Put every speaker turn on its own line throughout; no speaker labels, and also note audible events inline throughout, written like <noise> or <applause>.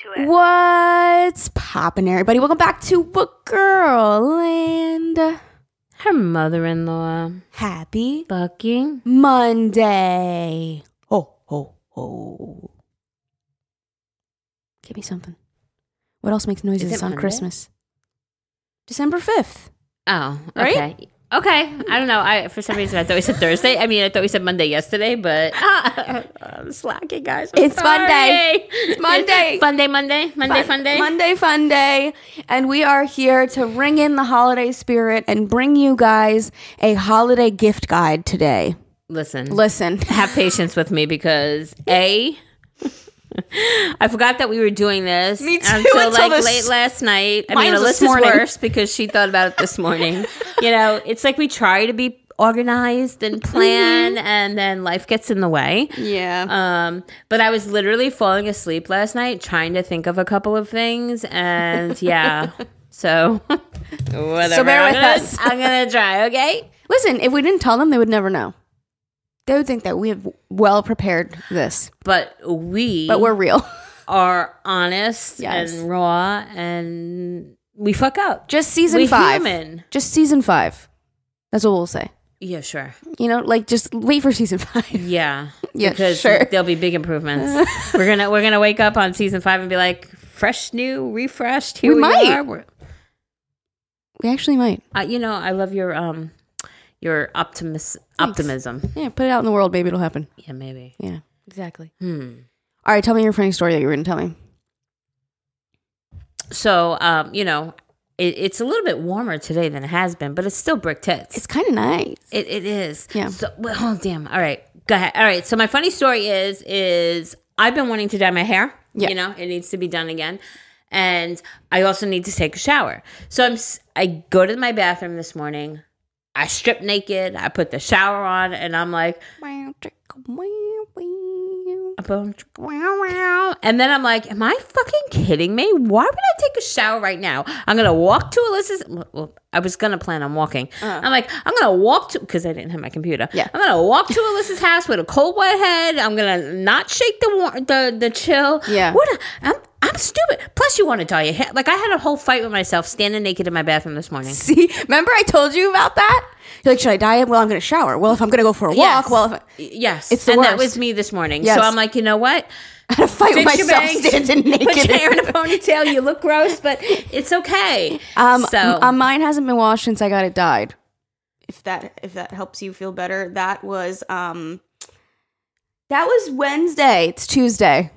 into it.
What's poppin', everybody? Welcome back to Book Girl and
Her mother in law,
happy
fucking
Monday. Ho, ho, ho. Give me something. What else makes noises
it
on
Monday?
Christmas? December 5th.
Oh,
Right?
Okay. Okay. I don't know. I for some reason I thought we said Thursday. I mean, I thought we said Monday yesterday, but <laughs> I'm slacking, guys. I'm
It's Monday.
sorry.
It's Monday.
Monday, Monday, Monday, fun day.
Monday Fun Day. And we are here to ring in the holiday spirit and bring you guys a holiday gift guide today.
Listen,
Listen.
have patience with me because a. <laughs> <laughs> I forgot that we were doing this
Me too,
until like
this-
late last night. I mean, Allisa's
morning.
worse because she thought about it this morning. <laughs> you know, it's like we try to be organized and plan, and then life gets in the way.
Yeah.
Um, but I was literally falling asleep last night trying to think of a couple of things, and <laughs> yeah, so whatever.
So bear
I'm
with
gonna-
us.
I'm gonna try. Okay.
Listen, if we didn't tell them, they would never know. They would think that we have well prepared this,
But we,
but we're real. <laughs>
are honest
Yes.
and raw, and we fuck up.
Just season
we
five.
Human.
Just season five. That's what we'll say.
Yeah, sure.
You know, like just wait for season five. <laughs>
Yeah,
Yeah,
because
sure.
there'll be big improvements. <laughs> we're gonna we're gonna wake up on season five and be like fresh, new, refreshed. Here
We
we,
might.
are. We're-
We actually might.
You know, I love your um your optimis optimism.
Yeah, put it out in the world, maybe it'll happen.
Yeah, maybe.
Yeah, exactly.
Hmm.
All right, tell me your funny story that you were going to tell me.
So, um, you know, it, it's a little bit warmer today than it has been, but it's still brick tits.
It's kind of nice.
It, it is.
Yeah.
So, well, oh, damn. All right. Go ahead. All right. So my funny story is, is I've been wanting to dye my hair.
Yeah.
You know, it needs to be done again. And I also need to take a shower. So I'm, I go to my bathroom this morning. I strip naked. I put the shower on and I'm like, a bone- wow, wow. And then I'm like, am I fucking kidding me? Why would I take a shower right now? I'm gonna walk to Allisa's. Well, I was gonna plan on walking. Uh. I'm like, I'm gonna walk to because I didn't have my computer.
Yeah.
I'm gonna walk to Allisa's house with a cold wet head. I'm gonna not shake the war- the the chill.
Yeah.
What? A, I'm I'm stupid. Plus, you want to dye your hair. Like I had a whole fight with myself standing naked in my bathroom this morning. <laughs>
See, remember I told you about that? You're like, should I dye it? Well, I'm going to shower. Well, if I'm going to go for a walk,
Yes.
well, if I,
Yes,
It's the
and that was me this morning.
Yes.
So I'm like, you know what?
I had a fight with
Fix your
myself
bangs,
standing naked.
Put your hair in a ponytail. You look gross, but it's okay.
Um,
so
m- uh, mine hasn't been washed since I got it dyed. If that if that helps you feel better, that was um, that was Wednesday. It's Tuesday,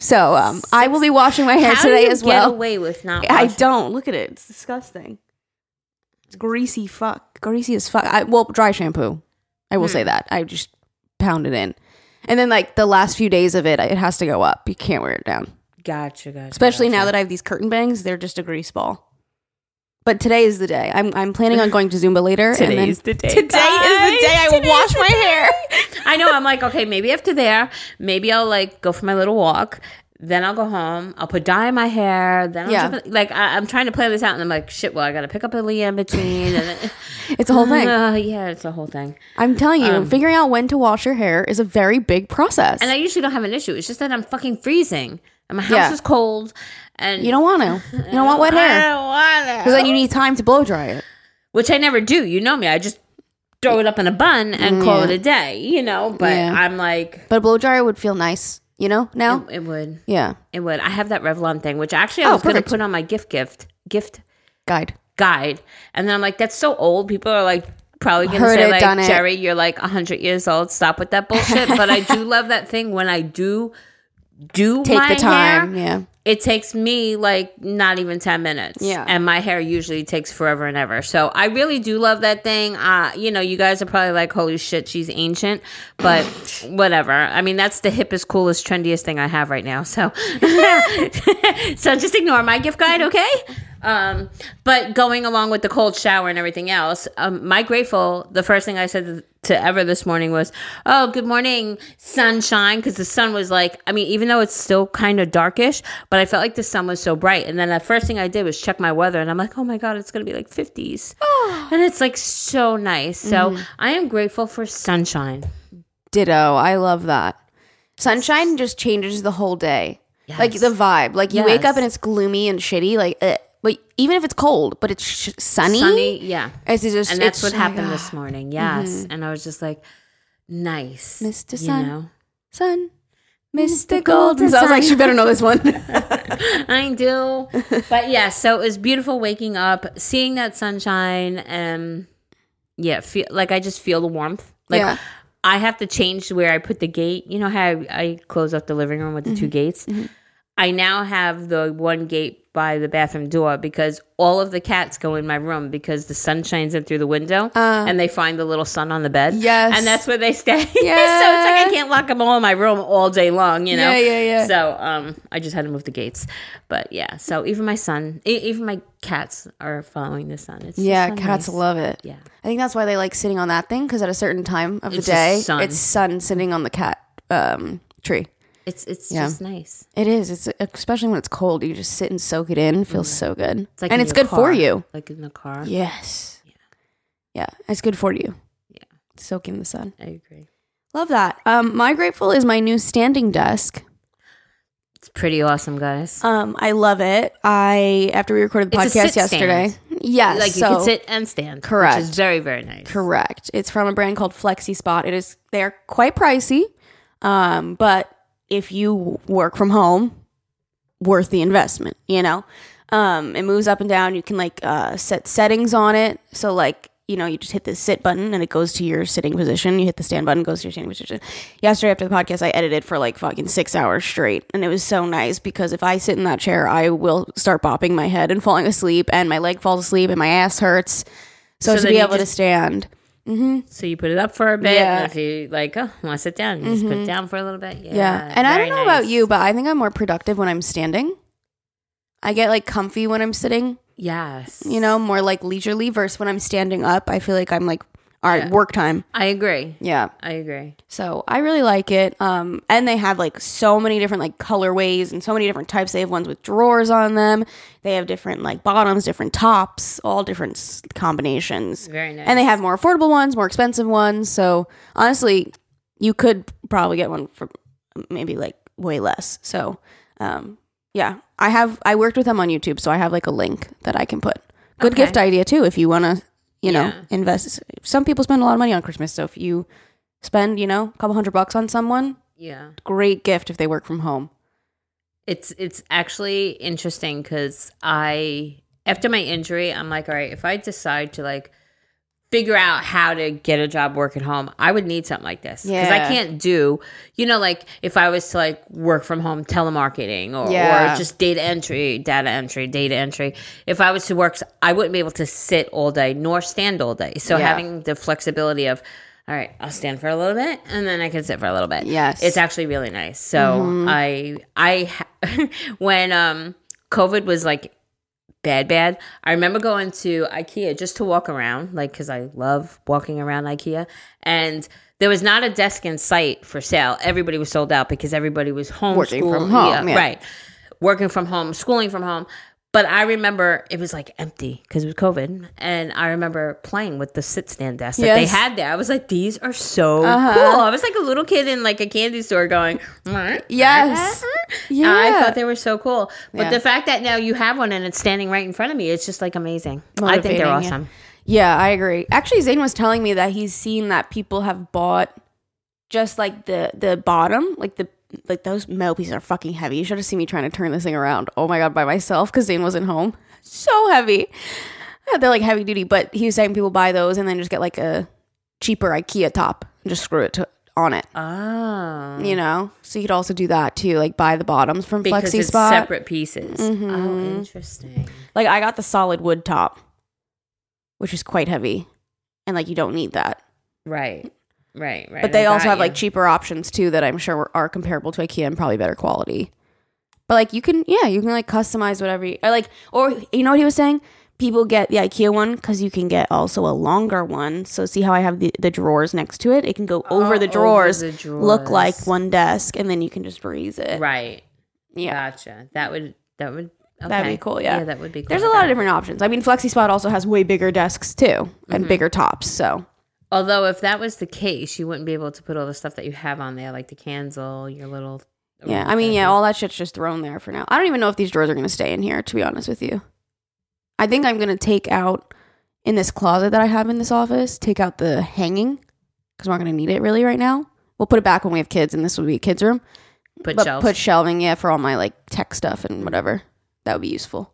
so um, I will be washing my hair
how do
today
you
as
get
well.
away with not?
I
washing-
don't look at it. It's disgusting. It's greasy fuck, greasy as fuck. I, well, dry shampoo. I will
Hmm.
say that. I just pound it in, and then like the last few days of it, it has to go up. You can't wear it down.
Gotcha, gotcha.
Especially now that I have these curtain bangs, they're just a grease ball. But today is the day. I'm I'm planning on going to Zumba later. and then
Today's the day,
Today is the day I will wash my hair.
I know. I'm like, okay, maybe after there, maybe I'll like go for my little walk. Then I'll go home. I'll put dye in my hair. Then I'll
Yeah.
jump in- like I, I'm trying to plan this out, and I'm like, shit. Well, I got to pick up Aaliyah in between, and then, <laughs>
It's a whole thing.
Uh, yeah, it's a whole thing.
I'm telling you,
um,
figuring out when to wash your hair is a very big process.
And I usually don't have an issue. It's just that I'm fucking freezing, and my house
Yeah.
is cold, and
you don't want to. <laughs> You don't want wet hair.
I don't want to.
because then you need time to blow dry it.
which I never do. You know me. I just throw it up in a bun and call
Yeah.
it a day, you know, but
Yeah.
I'm like,
But a blow dryer would feel nice, you know. Now,
it, it would.
yeah,
It would. I have that Revlon thing, which actually I
Oh,
was going to put on my gift gift gift
guide.
guide. And then I'm like, that's so old. People are like, probably going to
Heard
say,
it,
like,
done it.
Geri, you're like 100 years old. Stop with that bullshit. but I do <laughs> love that thing when I do do
Take the time.
hair,
Yeah,
it takes me like not even 10 minutes.
Yeah.
and my hair usually takes forever and ever. So i really do love that thing. Uh you know you guys are probably like holy shit she's ancient. But <sighs> whatever. I mean that's the hippest coolest trendiest thing i have right now. So <laughs> <laughs> so just ignore my gift guide okay um but going along with the cold shower and everything else um my grateful the first thing i said to ever this morning was oh good morning sunshine because the sun was like i mean even though it's still kind of darkish but i felt like the sun was so bright and then the first thing i did was check my weather and i'm like oh my god it's gonna be like 50s and it's like so nice so i am grateful for sunshine
ditto. I love that. Sunshine just changes the whole day. Like the vibe. Like you wake up and it's gloomy and shitty. Like, uh, but even if it's cold, but it's sh- sunny,
sunny, yeah.
It's just,
And that's what happened
like,
this ah. morning. Yes, mm-hmm. and I was just like, nice,
Mr.
You
Sun.
know,
sun, Mr. Golden. So I was like, she better know this one. <laughs> <laughs>
I do. But yeah, so it was beautiful waking up, seeing that sunshine, and yeah, feel like I just feel the warmth. Like
Yeah.
I have to change where I put the gate. You know how I, I close up the living room with the two
Mm-hmm.
gates. Mm-hmm. I now have the one gate by the bathroom door because all of the cats go in my room because the sun shines in through the window and they find the little sun on the bed.
Uh. Yes.
and that's where they stay. Yeah. <laughs> so it's like I can't lock them all in my room all day long. You know.
Yeah, yeah, yeah.
So um, I just had to move the gates, but yeah. So even my son, e- even my cats are following the sun. It's
yeah, cats
nice.
love it.
Yeah.
I think that's why they like sitting on that thing because at a certain time of
It's
the day,
sun.
it's sun sitting on the cat um, tree.
It's it's
Yeah.
just nice.
It is. It's especially when it's cold. You just sit and soak it in. It feels so good.
It's like
and it's good for you.
like in the car.
Yes. Yeah, it's good for you.
Yeah.
soak in the sun.
I agree.
Love that. Um, my grateful is my new standing desk.
It's pretty awesome, guys.
Um, I love it. I after we recorded the
It's
podcast
sit
yesterday.
stand.
Yes,
like you can sit and stand.
Correct.
Which is very very nice.
Correct. It's from a brand called Flexispot. It is they're quite pricey, um, but if you work from home, worth the investment. You know, um, it moves up and down. You can like uh, set settings on it. So like you know, you just hit the sit button and it goes to your sitting position. You hit the stand button, goes to your standing position. Yesterday after the podcast, I edited for like fucking six hours straight, and it was so nice because if I sit in that chair, I will start bopping my head and falling asleep, and my leg falls asleep, and my ass hurts. So,
So
to be able to
just-
stand.
So you put it up for a bit.
Yeah.
If you like, oh, want to sit down, you just put mm-hmm. it down for a little bit. Yeah.
Yeah. And I don't know about you, but I think I'm more productive when I'm standing. I get like comfy when I'm sitting,
Yes.
you know, more like leisurely versus when I'm standing up. I feel like I'm like, all right,
Yeah.
work time.
I agree.
Yeah.
I agree.
So I really like it. Um, and they have like so many different like colorways and so many different types. They have ones with drawers on them. They have different like bottoms, different tops, all different s- combinations.
Very nice.
And they have more affordable ones, more expensive ones. So honestly, you could probably get one for maybe like way less. So um, yeah, I have I worked with them on YouTube, so I have like a link that I can put. Good
Okay.
gift idea too if you want to, you know,
Yeah.
invest. Some people spend a lot of money on Christmas, so if you spend, you know, a couple hundred bucks on someone,
Yeah.
great gift if they work from home.
It's it's actually interesting because I after my injury, I'm like, all right, if I decide to like figure out how to get a job working home, I would need something like this because I can't do, you know, like if I was to like work from home telemarketing or,
Yeah.
or just data entry, data entry, data entry. If I was to work, I wouldn't be able to sit all day nor stand all day. So
Yeah.
having the flexibility of all right, I'll stand for a little bit and then I can sit for a little bit.
Yes.
It's actually really nice. So I I <laughs> when um COVID was like bad bad, I remember going to IKEA just to walk around, like cuz I love walking around IKEA and there was not a desk in sight for sale. Everybody was sold out because everybody was home
Working from home, yeah.
right. Working from home, schooling from home. But I remember it was like empty because it was COVID, and I remember playing with the sit stand desk that they had there. I was like, "These are so
Uh-huh.
cool." I was like a little kid in like a candy store going,
Yes.
Yeah. I thought they were so cool. But
Yeah.
the fact that now you have one and it's standing right in front of me, it's just like amazing. I think they're
Motivating, yeah.
awesome.
Yeah, I agree. Actually, Zane was telling me that he's seen that people have bought just like the the bottom, like the like those metal pieces are fucking heavy. You should have seen me trying to turn this thing around. Oh my god, by myself because Zane wasn't home. So heavy. Yeah, They're like heavy duty, but he was saying people buy those and then just get like a cheaper IKEA top and just screw it to, on it.
Oh.
You know, so you could also do that too, like buy the bottoms from
Because
Flexi
it's
Spot.
separate pieces.
Mm-hmm.
Oh, interesting.
Like I got the solid wood top, which is quite heavy, and like you don't need that.
Right. Right, right.
But they also have
you.
like cheaper options too that I'm sure are comparable to IKEA and probably better quality. But like you can, yeah, you can like customize whatever. You, or like, or you know what he was saying? People get the IKEA one because you can get also a longer one. So see how I have the, the drawers next to it? It can go over
Oh,
the
over
drawers, look like one desk, and then you can just breeze it.
Right.
Yeah.
Gotcha. That would that would
That'd be cool, yeah.
Yeah, that would be cool.
There's a lot of different options. I mean, Flexispot also has way bigger desks too
Mm-hmm.
and bigger tops. So
Although if that was the case, you wouldn't be able to put all the stuff that you have on there, like the candle, your little
Yeah, I mean, yeah, all that shit's just thrown there for now. I don't even know if these drawers are going to stay in here, to be honest with you. I think I'm going to take out in this closet that I have in this office, take out the hanging because we're not going to need it really right now. We'll put it back when we have kids, and this will be a kids' room.
put
but put shelving, yeah, for all my like tech stuff and mm. whatever. That would be useful.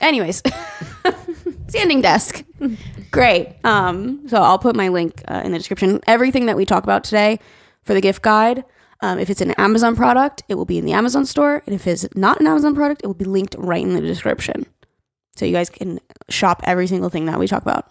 Anyways, <laughs> <laughs> standing desk, <laughs> great. Um, so I'll put my link uh, in the description. Everything that we talk about today for the gift guide. Um, if it's an Amazon product, it will be in the Amazon store, and if it's not an Amazon product, it will be linked right in the description. So you guys can shop every single thing that we talk about.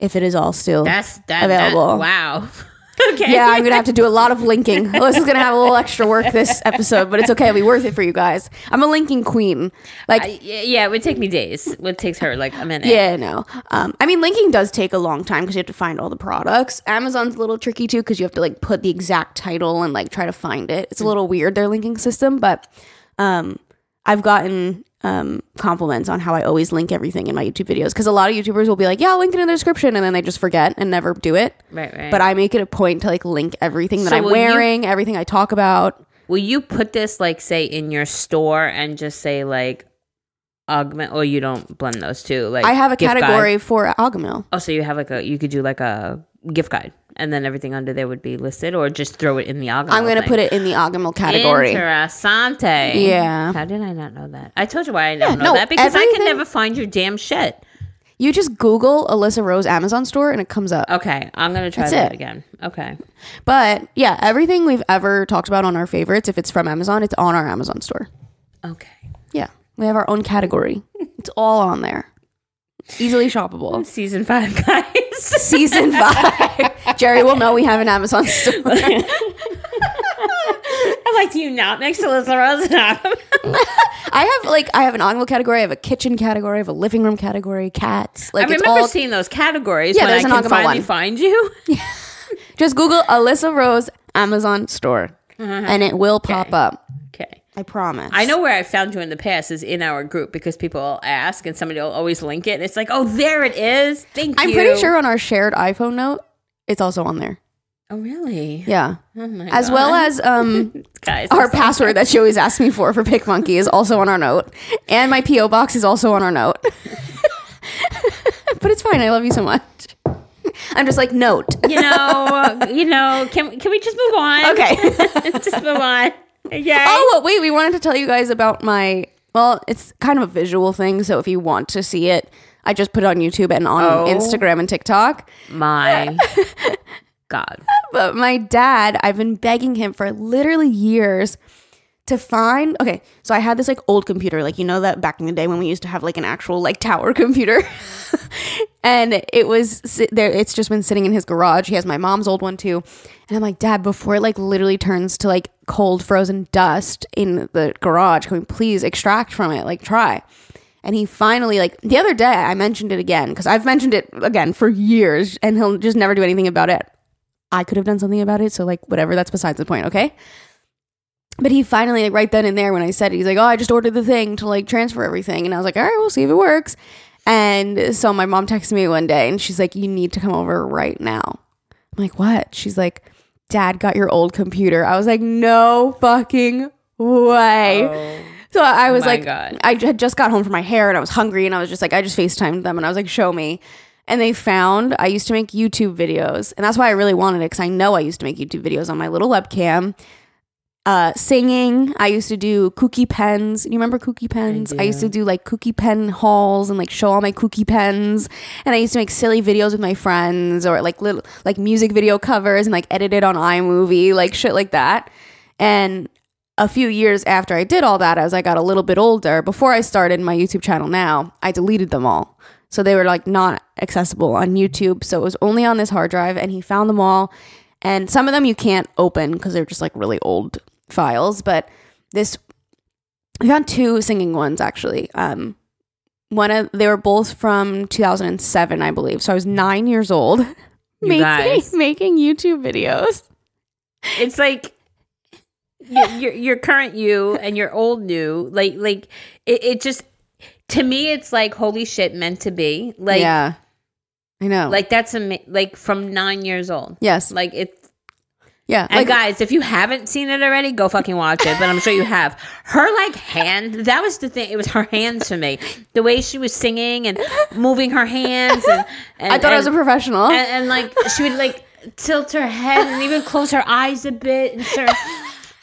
If it is all still
That's that,
Available.
That, wow. <laughs> okay.
yeah, I'm gonna have to do a lot of linking. <laughs> This is gonna have a little extra work this episode, but it's okay. It'll be worth it for you guys. I'm a linking queen. Like,
I- yeah, it would take me days. It takes her like a minute.
yeah, no. Um, I mean, linking does take a long time because you have to find all the products. Amazon's a little tricky too because you have to like put the exact title and like try to find it. It's a little weird their linking system, but um, I've gotten um compliments on how I always link everything in my YouTube videos because a lot of YouTubers will be like, "Yeah, I'll link it in the description," and then they just forget and never do it.
Right, right.
But I make it a point to like link everything that
So
I'm
will you-
wearing, everything I talk about.
Will you put this like say in your store and just say like augment or you don't blend those two? Like
I have a
gift guide?
category for Agahmil.
Oh, so you have like a you could do like a gift guide and then everything under there would be listed or just throw it in the augment.
I'm gonna put it in the Agahmil category.
Interessante.
Yeah.
How did I not know that? I told you why I don't know
no,
that because I can never find your damn shit.
You just Google Allisa Rose Amazon store and it comes up.
Okay, I'm gonna try
That's
that
it.
again. Okay.
But yeah, everything we've ever talked about on our favorites, if it's from Amazon, it's on our Amazon store.
Okay.
Yeah, we have our own category. it's all on there. Easily shoppable. <laughs>
Season five, guys.
Season <laughs> five. Geri will know we have an Amazon store. <laughs>
I'm like, do you not mix Allisa Rose and
I have like I have an Agahmil category, I have a kitchen category, I have a living room category, cats. Like
I remember
all
seeing those categories
Yeah,
when I
there's an
can finally
one.
find you. <laughs>
just Google Allisa Rose Amazon store. Uh-huh. And it will pop up. I promise.
I know where I found you in the past is in our group because people will ask and somebody will always link it. And it's like, oh, there it is. Thank you.
I'm pretty sure on our shared iPhone note, it's also on there.
Oh, really?
Yeah.
Oh my
As
God.
well as um <laughs>
guys.
our
I'm
password that she always asks me for for PicMonkey is also on our note. And my PO box is also on our note. <laughs> but it's fine. I love you so much. I'm just like note.
you know, you know, can can we just move on? <laughs>
Okay.
just move on. Yeah.
Oh, wait, we wanted to tell you guys about my well, it's kind of a visual thing, so if you want to see it, I just put it on YouTube and on
Oh.
Instagram and TikTok.
my <laughs> God.
But my dad, I've been begging him for literally years to find. Okay, so I had this like old computer, like you know that back in the day when we used to have like an actual like tower <laughs> computer, and it was there. It's just been sitting in his garage. He has my mom's old one too, and I'm like, Dad, before it like literally turns to like cold frozen dust in the garage, can we please extract from it? Like try. And he finally, like the other day, I mentioned it again because I've mentioned it again for years, and he'll just never do anything about it. I could have done something about it. So like whatever, that's besides the point, okay? But he finally, like right then and there, when I said it, he's like, "Oh, I just ordered the thing to like transfer everything," and I was like, "All right, we'll see if it works." And so my mom texted me one day, and she's like, "You need to come over right now." I'm like, "What?" She's like, "Dad got your old computer." I was like, "No fucking way." Oh so I was
Oh
like,
God.
I had just got home from my hair and I was hungry and I was just like, I just FaceTimed them and I was like, show me. And they found I used to make YouTube videos. And that's why I really wanted it because I know I used to make YouTube videos on my little webcam. Uh, singing. I used to do cookie pens. You remember cookie pens? I, used to do like cookie pen hauls and like show all my cookie pens. And I used to make silly videos with my friends or like little like music video covers and like edit it on iMovie, like shit like that. And a few years after I did all that, as I got a little bit older, before I started my YouTube channel now, I deleted them all. So they were like not accessible on YouTube. So it was only on this hard drive, and he found them all. And some of them you can't open because they're just like really old files. But this, I found two singing ones actually. Um, one of they were both from 2007, I believe. So I was nine years old, making
guys. <laughs>
making YouTube videos.
It's like your, your current you and your old you. Like like it, it just to me it's like holy shit meant to be. Like
yeah, I know.
like that's a like from nine years old.
yes,
Like it's
Yeah,
And
like
guys, if you haven't seen it already, go fucking watch it. But I'm sure you have. Her like hand, that was the thing. It was her hands for me. The way she was singing and moving her hands, and, and <laughs>
I thought I was a professional.
and, and like she would like tilt her head and even close her eyes a bit and start.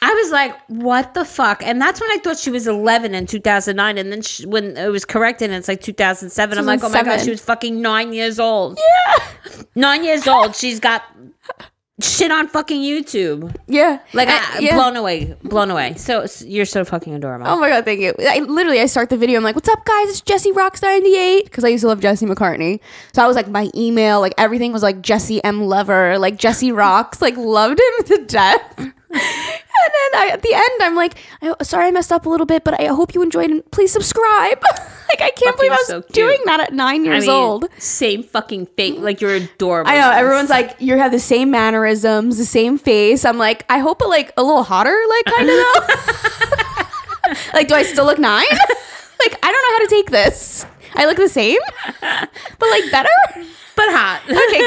I was like, "What the fuck?" And that's when I thought she was 11 in 2009. And then she, when it was corrected, and it's like 2007. I'm like, "Oh my god, she was fucking nine years old." Yeah, nine years old. She's got shit on fucking YouTube.
yeah,
Like,
I- yeah.
blown away, blown away. So s- you're so fucking adorable.
Oh my god, thank you. I literally I start the video. I'm like, "What's up, guys? It's Jesse Rocks 98 because I used to love Jesse McCartney. So I was like, my email, like everything was like Jesse M Lover, like Jesse Rocks, like loved him to death. <laughs> And then I, at the end, I'm like, I, sorry I messed up a little bit, but I hope you enjoyed and please subscribe. <laughs> like I can't believe I was
so
doing that at nine
I
years
mean,
old.
same fucking fake. Like you're adorable.
I know everyone's like, you have the same mannerisms, the same face. I'm like, I hope it like a little hotter, like kind of though. <laughs> like, do I still look nine? <laughs> like, I don't know how to take this. I look the same, but like better.
But hot. <laughs>
Okay,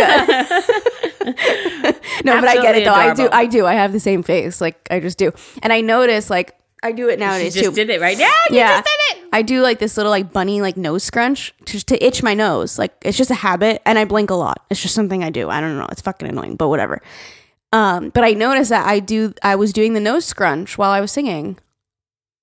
good. no, but I get it though. I do. I do. I have the same face. Like I just do. And I notice like I do it
You
nowadays
just
too.
did it right now. You
yeah,
just did it.
I do like this little like bunny like nose scrunch just to itch my nose. Like it's just a habit, and I blink a lot. It's just something I do. I don't know. It's fucking annoying, but whatever. Um, but I noticed that I do. I was doing the nose scrunch while I was singing.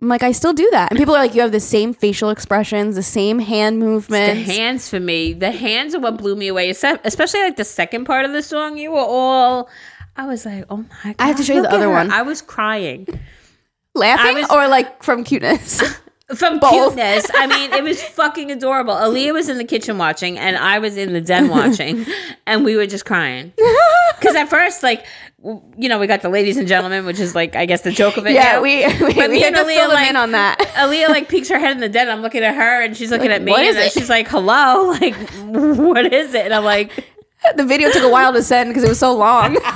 I'm like, I still do that, and people are like, you have the same facial expressions, the same hand movements.
The hands for me. The hands are what blew me away. Especially like the second part of the song. You were all. I was like, oh my god.
I have to show you the other
her.
one.
I was crying
Laughing
was-
or like from cuteness. <laughs>
from
Both.
cuteness. I mean, it was <laughs> fucking adorable. Aaliyah was in the kitchen watching, and I was in the den watching, <laughs> and we were just crying. Because at first, like, you know, we got the ladies and gentlemen, which is like, I guess, the joke of it.
yeah,
now.
we <laughs> we,
But
we had to
Aaliyah,
fill
like-
in on that.
Aaliyah like peeks her head in the den. I'm looking at her, and she's looking
Like,
at me,
what
and
it?
she's like, "Hello, <laughs> like, what is it?" And I'm like,
the video took a while to send because it was so long. <laughs>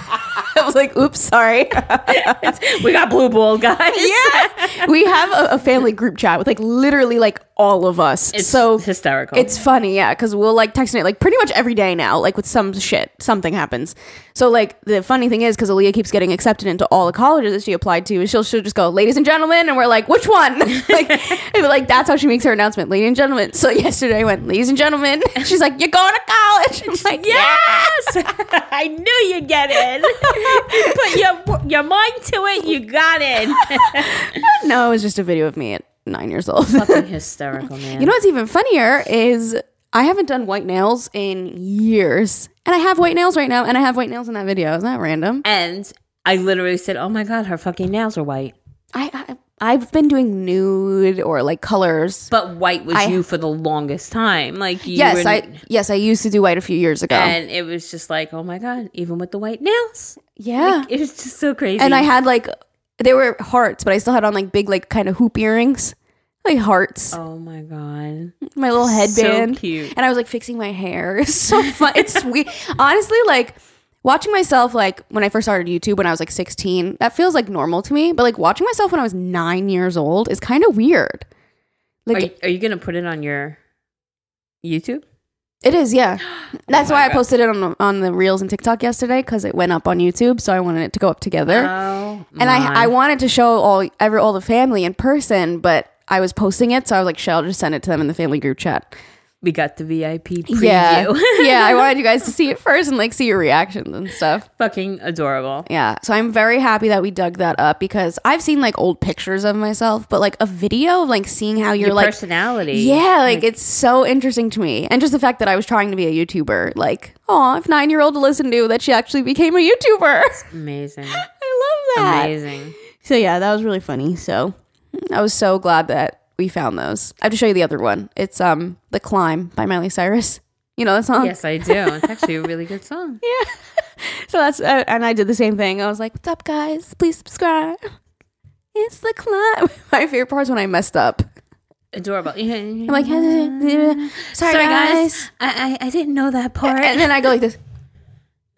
I was like, oops, sorry. <laughs>
"We got blue ball, guys." <laughs>
yeah. We have a, a family group chat with like literally like all of us.
It's
so
hysterical.
it's funny, yeah, because we'll like text it like pretty much every day now, like with some shit, something happens. So like the funny thing is, because Aaliyah keeps getting accepted into all the colleges that she applied to, she'll she'll just go, "Ladies and gentlemen," and we're like, "Which one?" like, like that's how she makes her announcement, "Ladies and gentlemen." So yesterday I went, "Ladies and gentlemen," she's like, "You're going to college." I'm like, "Yeah."
Yes, <laughs> I knew you'd get in. you put your your mind to it, you got in. <laughs>
No, it was just a video of me at nine years old.
Fucking <laughs> hysterical, man.
You know what's even funnier is I haven't done white nails in years. And I have white nails right now, and I have white nails in that video. Isn't that random?
and I literally said, "Oh my god, her fucking nails are white."
I, I I've been doing nude or like colors.
But white was
I-
you for the longest time. Like you
yes, I yes I used to do white a few years ago.
and it was just like, oh my god, even with the white nails,
yeah,
it was just so crazy.
and I had like they were hearts, but I still had on like big like kind of hoop earrings, like hearts.
oh my god,
my little headband.
so cute.
And I was like fixing my hair. <laughs> It's so <laughs> fun. it's sweet. Honestly, like watching myself like when I first started YouTube when I was like 16, that feels like normal to me. But like watching myself when I was nine years old is kind of weird. Like
Are you, are you gonna put it on your YouTube?
it is, yeah. <gasps> Oh That's
my
why I posted it on the, on the reels and TikTok yesterday because it went up on YouTube, so I wanted it to go up together.
Oh,
and I
my.
I wanted to show all every all the family in person, but I was posting it, so I was like, "Shall just send it to them in the family group chat."
We got the VIP preview.
Yeah, <laughs> yeah. I wanted you guys to <laughs> see it first and like see your reactions and stuff.
fucking adorable.
Yeah. So I'm very happy that we dug that up because I've seen like old pictures of myself, but like a video of like seeing how you're
Your
like
personality.
Yeah, like, it's so interesting to me. And just the fact that I was trying to be a YouTuber, like, oh, if nine year old to listen to that she actually became a YouTuber. <laughs>
amazing,
I love that.
amazing.
So yeah, that was really funny. So I was so glad that we found those. I have to show you the other one. It's um The Climb by Miley Cyrus. You know that song?
Yes, I do. It's actually a really good song. <laughs> Yeah.
So that's uh, and I did the same thing. I was like, "What's up, guys? Please subscribe." It's the climb. <laughs> My favorite part is when I messed up.
Adorable.
I'm like, sorry,
Sorry,
guys.
I, I I didn't know that part.
And then I go like this. <laughs>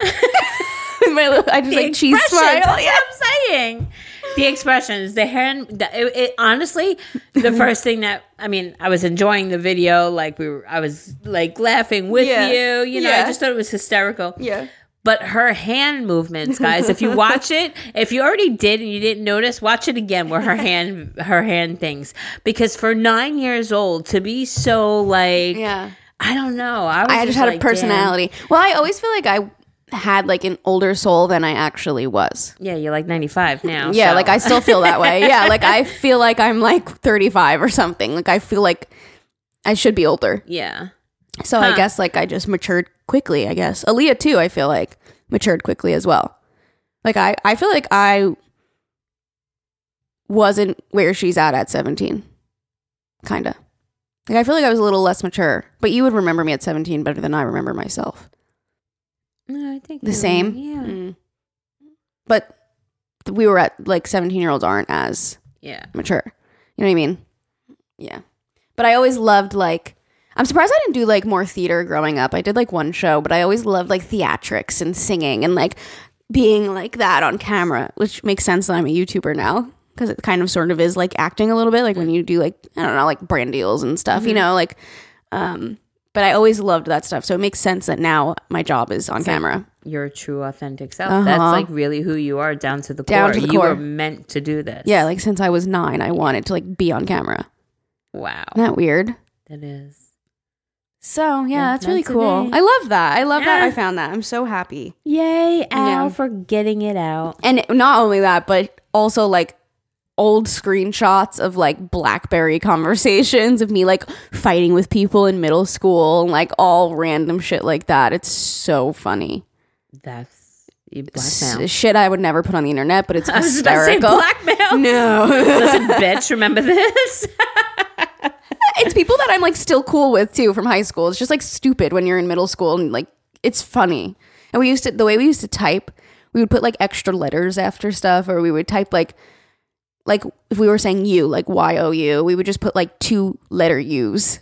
My little, I just
the
like cheese smile.
That's what I'm saying. The expressions, the hand. The, it, it, honestly, the <laughs> first thing that I mean, I was enjoying the video. Like we were, I was like laughing with
Yeah.
you. You know,
Yeah.
I just thought it was hysterical.
Yeah.
But her hand movements, guys, if you <laughs> watch it, if you already did and you didn't notice, watch it again where her hand her hand things. Because for nine years old to be so like
Yeah.
I don't know. I, was
I just had
like,
a
damn.
personality. Well, I always feel like I had like an older soul than I actually was.
Yeah, you're like 95 now.
Yeah,
so-
like I still feel that way. Yeah, like I feel like I'm like 35 or something. Like I feel like I should be older.
Yeah.
So
Huh.
I guess like I just matured quickly, I guess. Aaliyah too, I feel like matured quickly as well. Like I I feel like I wasn't where she's at at 17. Kind of. Like I feel like I was a little less mature, but you would remember me at 17 better than I remember myself.
No, I think
The same?
right. Yeah.
Mm. But we were at like 17 year olds aren't as
Yeah.
mature. You know what I mean? Yeah. But I always loved like I'm surprised I didn't do like more theater growing up. I did like one show, but I always loved like theatrics and singing and like being like that on camera, which makes sense that I'm a YouTuber now because it kind of sort of is like acting a little bit like when you do like I don't know like brand deals and stuff, you know, like um but I always loved that stuff. So it makes sense that now my job is on camera.
Your true authentic self.
Uh-huh.
That's like really who you are down to the
Down
core.
to the
you
core.
were meant to do this.
Yeah, like since I was 9, I wanted to like be on camera.
Wow.
Isn't that weird?
That is.
So yeah,
Yeah,
that's really
that's
cool.
today.
I love that. I love that I found that. I'm so happy.
Yay, Al,
Yeah.
for getting it out.
And not only that, but also like old screenshots of like Blackberry conversations of me like fighting with people in middle school and like all random shit like that. It's so funny.
That's
S-
blackmail.
shit I would never put on the internet, but it's <laughs>
I was about to say
hysterical.
blackmail.
no. <laughs>
Listen, <laughs> bitch, remember this?
it's people that I'm like still cool with too from high school. It's just like stupid when you're in middle school and like it's funny. And we used to the way we used to type, we would put like extra letters after stuff, or we would type like like if we were saying you, like Y O U, we would just put like two letter U's.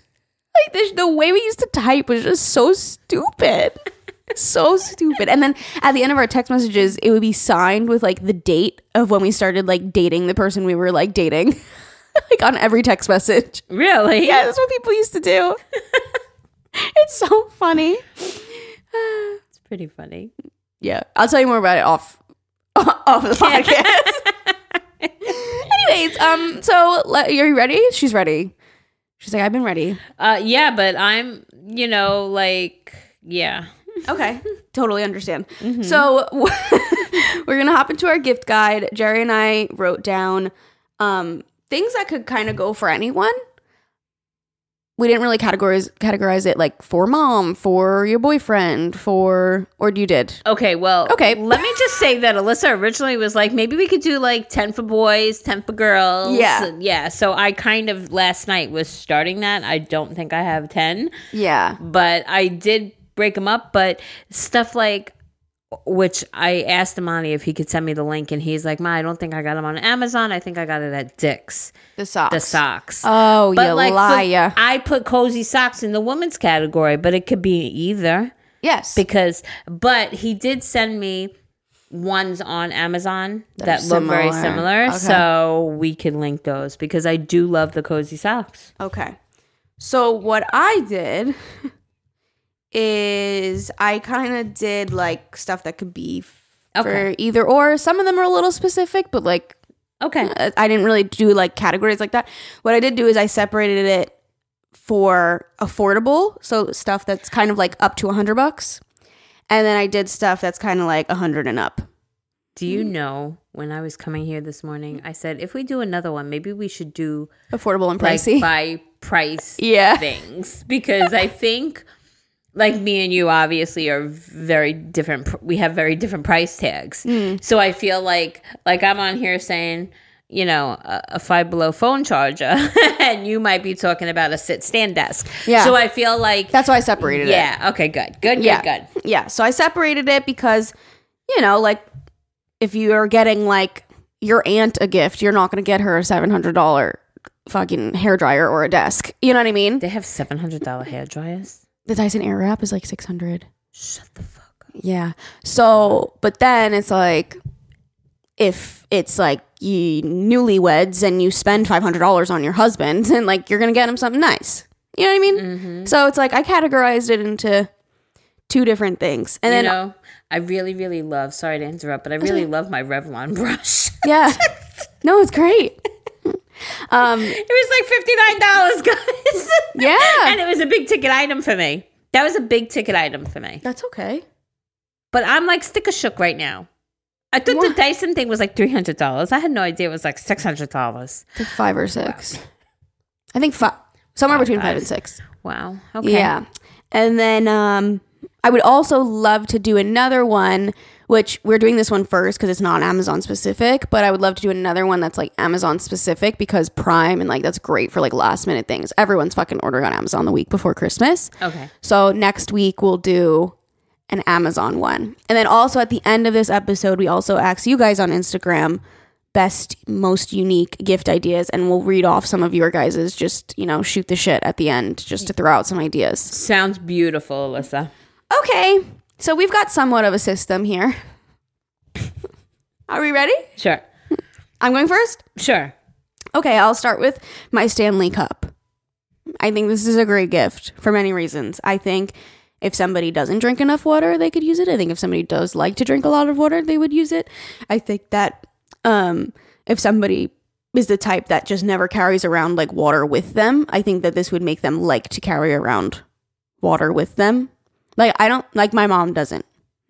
Like the, the way we used to type was just so stupid. <laughs> so stupid. And then at the end of our text messages, it would be signed with like the date of when we started like dating the person we were like dating. <laughs> like on every text message.
really?
Yeah, that's what people used to do. <laughs> it's so funny.
It's pretty funny.
Yeah, I'll tell you more about it off off the podcast. Anyways, um, so are you ready? She's ready. She's like, I've been ready.
Uh, yeah, but I'm, you know, like, yeah.
Okay, <laughs> totally understand. So <laughs> we're gonna hop into our gift guide. Geri and I wrote down um things that could kind of go for anyone. We didn't really categorize categorize it like for mom, for your boyfriend, for or you did.
Okay, well,
Okay. <laughs>
Let me just say that Allisa originally was like, maybe we could do like 10 for boys, 10 for girls.
Yeah.
Yeah. So I kind of last night was starting that. I don't think I have 10,
Yeah.
but I did break them up. But stuff like, which I asked Amani if he could send me the link, and he's like, Ma, I don't think I got them on Amazon. I think I got it at Dick's,
The socks.
the socks.
Oh,
But
you
like,
liar.
I put cozy socks in the women's category, but it could be either
yes.
because but he did send me ones on Amazon that, look very
similar. Okay.
so we could link those because I do love the cozy socks.
Okay. So what I did <laughs> is I kind of did like stuff that could be f-
Okay.
for either or. Some of them are a little specific, but like
Okay.
uh, I didn't really do like categories like that. What I did do is I separated it for affordable, so stuff that's kind of like up to a hundred bucks, and then I did stuff that's kind of like a hundred and up.
Do you know when I was coming here this morning, I said if we do another one, maybe we should do
Affordable and
like
pricey.
by price <laughs>
yeah.
things because I think like me and you obviously are very different we have very different price tags.
Mm.
So I feel like like I'm on here saying you know, a, a five below phone charger, <laughs> and you might be talking about a sit stand desk.
Yeah.
So I feel like,
That's why I separated it.
yeah, okay, good, good, good,
Yeah.
good.
Yeah. So I separated it because, you know, like if you're getting like your aunt a gift, you're not going to get her a $700 fucking hair dryer or a desk. You know what I mean?
They have seven hundred dollar hair dryers.
The Dyson Airwrap is like 600.
Shut the fuck up.
Yeah. So, but then it's like if it's like you newlyweds and you spend $500 on your husband <laughs> and like you're going to get him something nice. You know what I mean?
Mm-hmm.
So it's like I categorized it into two different things. And
you
then
know, I really, really love. Sorry to interrupt, but I really love my Revlon <laughs> brush.
yeah. <laughs> no, it's great. Um
it was like fifty nine dollars, guys.
Yeah.
and it was a big ticket item for me. That was a big ticket item for me.
that's okay.
But I'm like sticker shook right now. I thought
What?
the Dyson thing was like three hundred dollars. I had no idea it was like six hundred dollars.
Like five or six. I think five somewhere between five
five.
and six.
Wow. Okay.
Yeah. And then um I would also love to do another one, which we're doing this one first because it's not Amazon specific, but I would love to do another one that's like Amazon specific because Prime and like that's great for like last minute things. Everyone's fucking ordering on Amazon the week before Christmas.
Okay.
So next week we'll do an Amazon one. And then also at the end of this episode, we also ask you guys on Instagram best, most unique gift ideas, and we'll read off some of your guys's just, you know, shoot the shit at the end just to throw out some ideas.
Sounds beautiful, Allisa.
Okay. So we've got somewhat of a system here. Are we ready?
Sure.
I'm going first.
Sure.
Okay, I'll start with my Stanley Cup. I think this is a great gift for many reasons. I think if somebody doesn't drink enough water, they could use it. I think if somebody does like to drink a lot of water, they would use it. I think that um, if somebody is the type that just never carries around like water with them, I think that this would make them like to carry around water with them. Like I don't like my mom doesn't.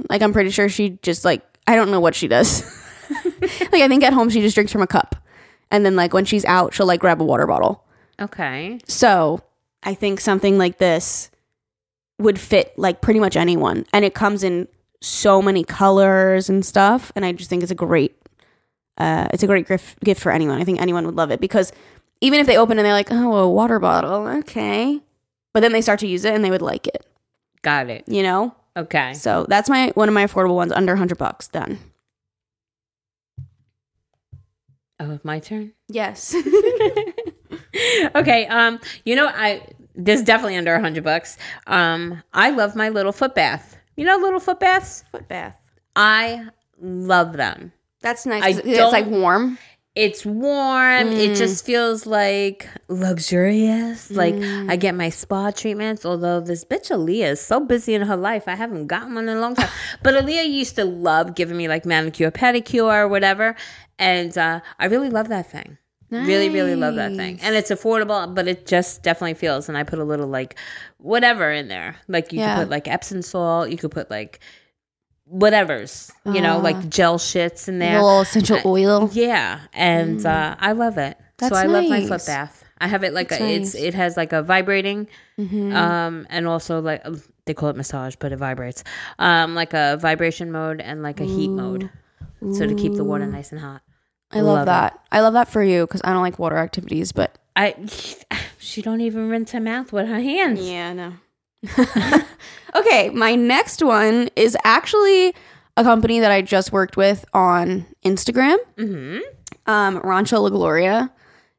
Like I'm pretty sure she just like I don't know what she does. <laughs> like I think at home she just drinks from a cup. And then like when she's out, she'll like grab a water bottle.
Okay.
So I think something like this would fit like pretty much anyone. And it comes in so many colors and stuff. And I just think it's a great uh it's a great gift gift for anyone. I think anyone would love it because even if they open and they're like, oh, a water bottle, okay. But then they start to use it and they would like it,
Got it.
you know?
Okay.
So that's my one of my affordable ones, under hundred bucks. Done.
Oh, my turn.
Yes. <laughs>
okay. Um, you know, I this definitely under a hundred bucks. Um, I love my little foot bath. You know, little foot baths.
Foot bath.
I love them.
That's nice.
I
It's like warm.
It's warm. It just feels like luxurious. Like I get my spa treatments. Although this bitch Aaliyah is so busy in her life, I haven't gotten one in a long time. <laughs> but Aaliyah used to love giving me like manicure, pedicure, or whatever, and uh, I really love that thing. Really, really love that thing, and it's affordable. But it just definitely feels. And I put a little like whatever in there. Like you
Yeah.
could put like Epsom salt. You could put like whatever's. You know, like gel shits in there.
little essential oil.
Yeah, and uh, I love it.
That's
so I love my foot
nice.
bath. I have it like
That's
a, it's
nice.
it has like a vibrating,
Mm-hmm.
um, and also like they call it massage, but it vibrates, um, like a vibration mode and like a heat mode, so to keep the water nice and hot.
I love,
Love it.
that. I love that for you because I don't like water activities, but
I <sighs> she don't even rinse her mouth with her hands.
yeah, no. <laughs> okay, my next one is actually a company that I just worked with on Instagram.
Mm-hmm.
Um, Rancho La Gloria.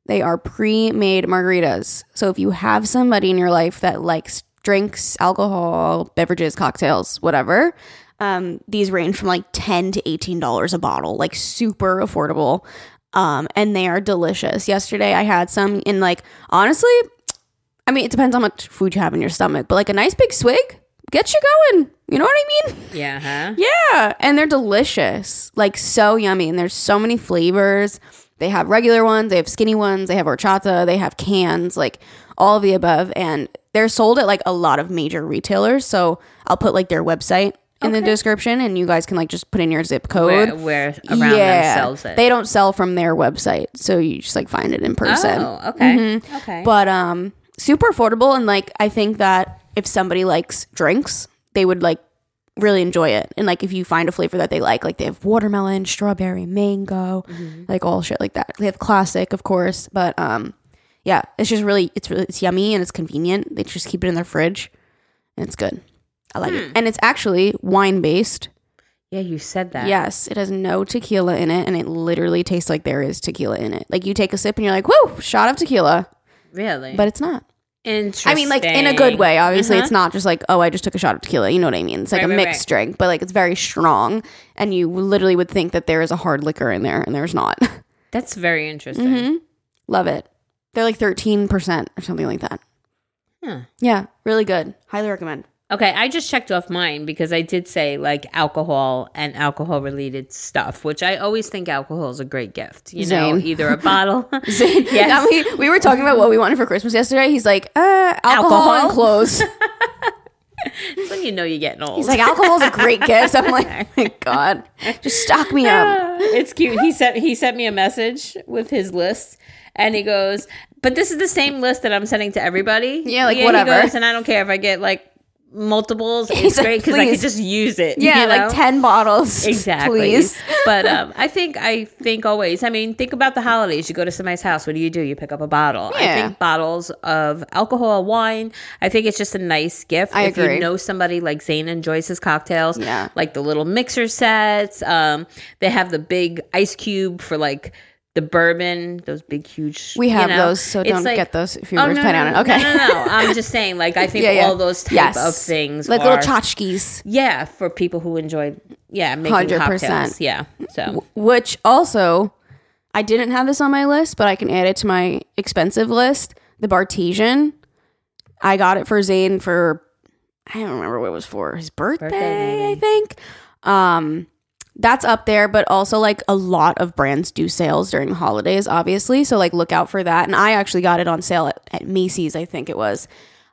They are pre-made margaritas. So if you have somebody in your life that likes drinks, alcohol, beverages, cocktails, whatever, um, these range from like ten to eighteen dollars a bottle, like super affordable. Um, and they are delicious. Yesterday I had some in like honestly, I mean it depends how much food you have in your stomach, but like a nice big swig gets you going. You know what I mean?
Yeah, huh?
Yeah, and they're delicious. Like so yummy and there's so many flavors. They have regular ones, they have skinny ones, they have horchata, they have cans, like all of the above and they're sold at like a lot of major retailers. So I'll put like their website in the description and you guys can like just put in your zip code.
Where, where around them sells it.
They don't sell from their website, so you just like find it in person.
oh, okay,
Mm-hmm.
okay.
But um super affordable and like I think that if somebody likes drinks, they would like really enjoy it. And like if you find a flavor that they like, like they have watermelon, strawberry, mango, like all shit like that. They have classic, of course, but um yeah, it's just really it's really it's yummy and it's convenient. They just keep it in their fridge and it's good. I like it. And it's actually wine based.
yeah, you said that.
Yes, it has no tequila in it and it literally tastes like there is tequila in it. Like you take a sip and you're like, "Whoa, shot of tequila."
Really.
But it's not.
interesting.
I mean, like in a good way. Obviously,
Uh-huh.
it's not just like, oh, I just took a shot of tequila. You know what I mean? It's like
Right,
a
right,
mixed
right.
drink, but like it's very strong, and you literally would think that there is a hard liquor in there, and there's not. <laughs>
That's very interesting.
Mm-hmm. Love it. They're like thirteen percent or something like that.
Huh.
Yeah, really good. Highly recommend.
Okay, I just checked off mine because I did say like alcohol and alcohol related stuff, which I always think alcohol is a great gift. You know, either a bottle. <laughs> <laughs>
Yes. we, we were talking about what we wanted for Christmas yesterday. He's like, uh, alcohol,
Alcohol?
and clothes. <laughs>
That's when you know you're getting old.
He's like, alcohol's a great gift. I'm like, oh my God, just stock me up.
it's cute. He sent he sent me a message with his list, and he goes, "But this is the same list that I'm sending to everybody."
Yeah, like,
he
whatever.
goes, and I don't care if I get like multiples. <laughs> It's
like,
great because I could just use it.
Yeah,
you
like 10 bottles. <laughs>
Exactly.
Please. <laughs>
but um, I think I think always. I mean, think about the holidays. You go to somebody's house. What do you do? You pick up a bottle. I think bottles of alcohol, wine. I think it's just a nice gift.
I
if
agree.
you know somebody like Zane enjoys his cocktails.
Yeah.
Like the little mixer sets. Um, they have the big ice cube for like. The bourbon, those big, huge.
We
you
have
know?
those, so don't
like-
get those if you're
Oh, no,
planning on
no,
it. Okay.
No, no, no. I'm just saying, like, I <laughs> think
Yeah, yeah.
all those type
Yes.
of things,
like
are,
little tchotchkes.
yeah, for people who enjoy, yeah, making
100%.
cocktails. Yeah, so
which also I didn't have this on my list, but I can add it to my expensive list. The Bartesian. I got it for Zane for I don't remember what it was for. His birthday,
Birthday,
I think. Um that's up there, but also like a lot of brands do sales during the holidays, obviously. So like look out for that. And I actually got it on sale at, at Macy's, I think it was.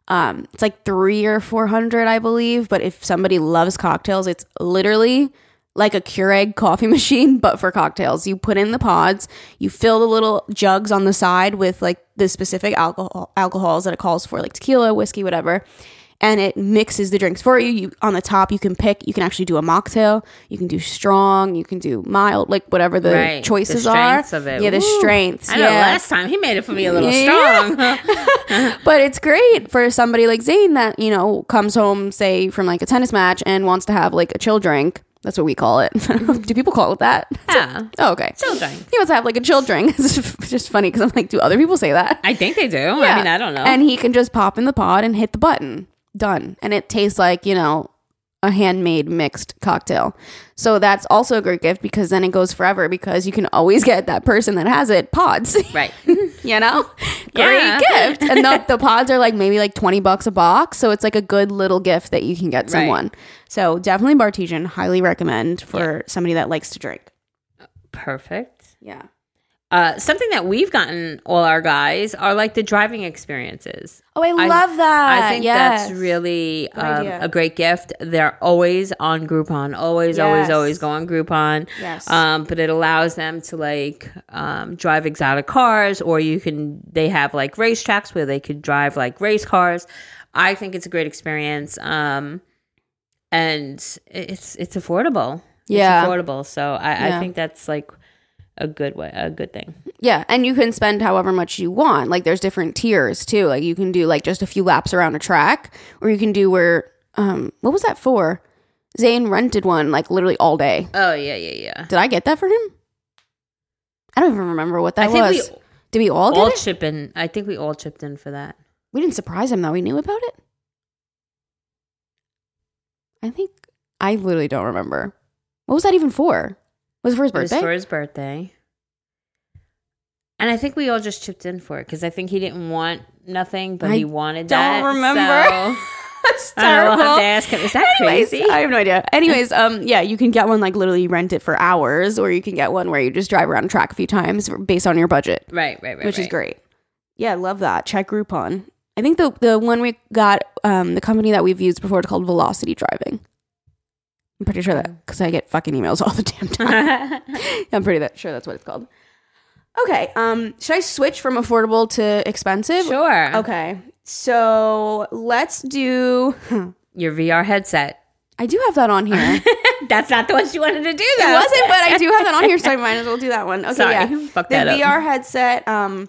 Um, it's like three or four hundred, I believe. But if somebody loves cocktails, it's literally like a Keurig coffee <laughs> machine, but for cocktails. You put in the pods, you fill the little jugs on the side with like the specific alcohol alcohols that it calls for, like tequila, whiskey, whatever. And it mixes the drinks for you. You on the top, you can pick. You can actually do a mocktail. You can do strong. You can do mild, like whatever the
Right, the
choices are.
of it.
Yeah, the
Woo.
strengths.
I know last time he made it for me a little
Yeah.
strong. <laughs> <laughs>
but it's great for somebody like Zane that you know comes home, say from like a tennis match, and wants to have like a chill drink. That's what we call it. <laughs> do people call it that?
yeah,
Oh, okay.
children.
He wants to have like a chill drink. it's just funny because I'm like, do other people say that?
I think they do. Yeah. I mean, I don't know.
And he can just pop in the pod and hit the button. Done. And it tastes like, you know, a handmade mixed cocktail. So that's also a great gift because then it goes forever because you can always get that person that has it pods. <laughs>
right.
you know? <laughs> Great
Yeah.
gift. And the, the pods are like maybe like 20 bucks a box. So it's like a good little gift that you can get someone. So definitely Bartesian. Highly recommend for somebody that likes to drink.
Perfect.
Yeah.
Uh, something that we've gotten all our guys are like the driving experiences.
Oh, I love that.
I think
yes.
that's really um, a great gift. They're always on Groupon, always, always,
Yes.
always go on Groupon.
Yes.
Um, but it allows them to like um, drive exotic cars, or you can. They have like racetracks where they could drive like race cars. I think it's a great experience, um, and it's it's affordable.
Yeah.
it's affordable. So I,
Yeah.
I think that's like a good way, a good thing.
Yeah, and you can spend however much you want. Like there's different tiers too. Like you can do like just a few laps around a track, or you can do where um what was that for? Zane rented one like literally all day.
Oh yeah, yeah, yeah.
Did I get that for him? I don't even remember what that
I think
was.
we
Did we all get
all chip in. I think we all chipped in for that.
we didn't surprise him though. We knew about it. I think I literally don't remember. What was that even for? Was for his
It was
birthday?
for his birthday. And I think we all just chipped in for it because I think he didn't want nothing, but
I
he wanted
don't
that.
remember.
so- <laughs>
That's
I don't know, we'll have
terrible.
to ask him. Is that
Anyways,
crazy?
I have no idea. Anyways, um, yeah, you can get one like literally rent it for hours, or you can get one where you just drive around a track a few times based on your budget,
right, right, right.
which is great. Yeah, I love that. Check Groupon. I think the the one we got, um, the company that we've used before, it's called Velocity Driving. I'm pretty sure that because I get fucking emails <laughs> all the damn <laughs> time. I'm pretty that, sure that's what it's called. Okay, um, should I switch from affordable to expensive?
Sure.
Okay, so let's do. <laughs>
Your VR headset.
I do have that on here.
That's not the one you wanted to do, though.
It wasn't, but I do have that on here, so I might as well do that one. Okay,
Sorry,
yeah.
fuck
the
that up.
VR headset, um,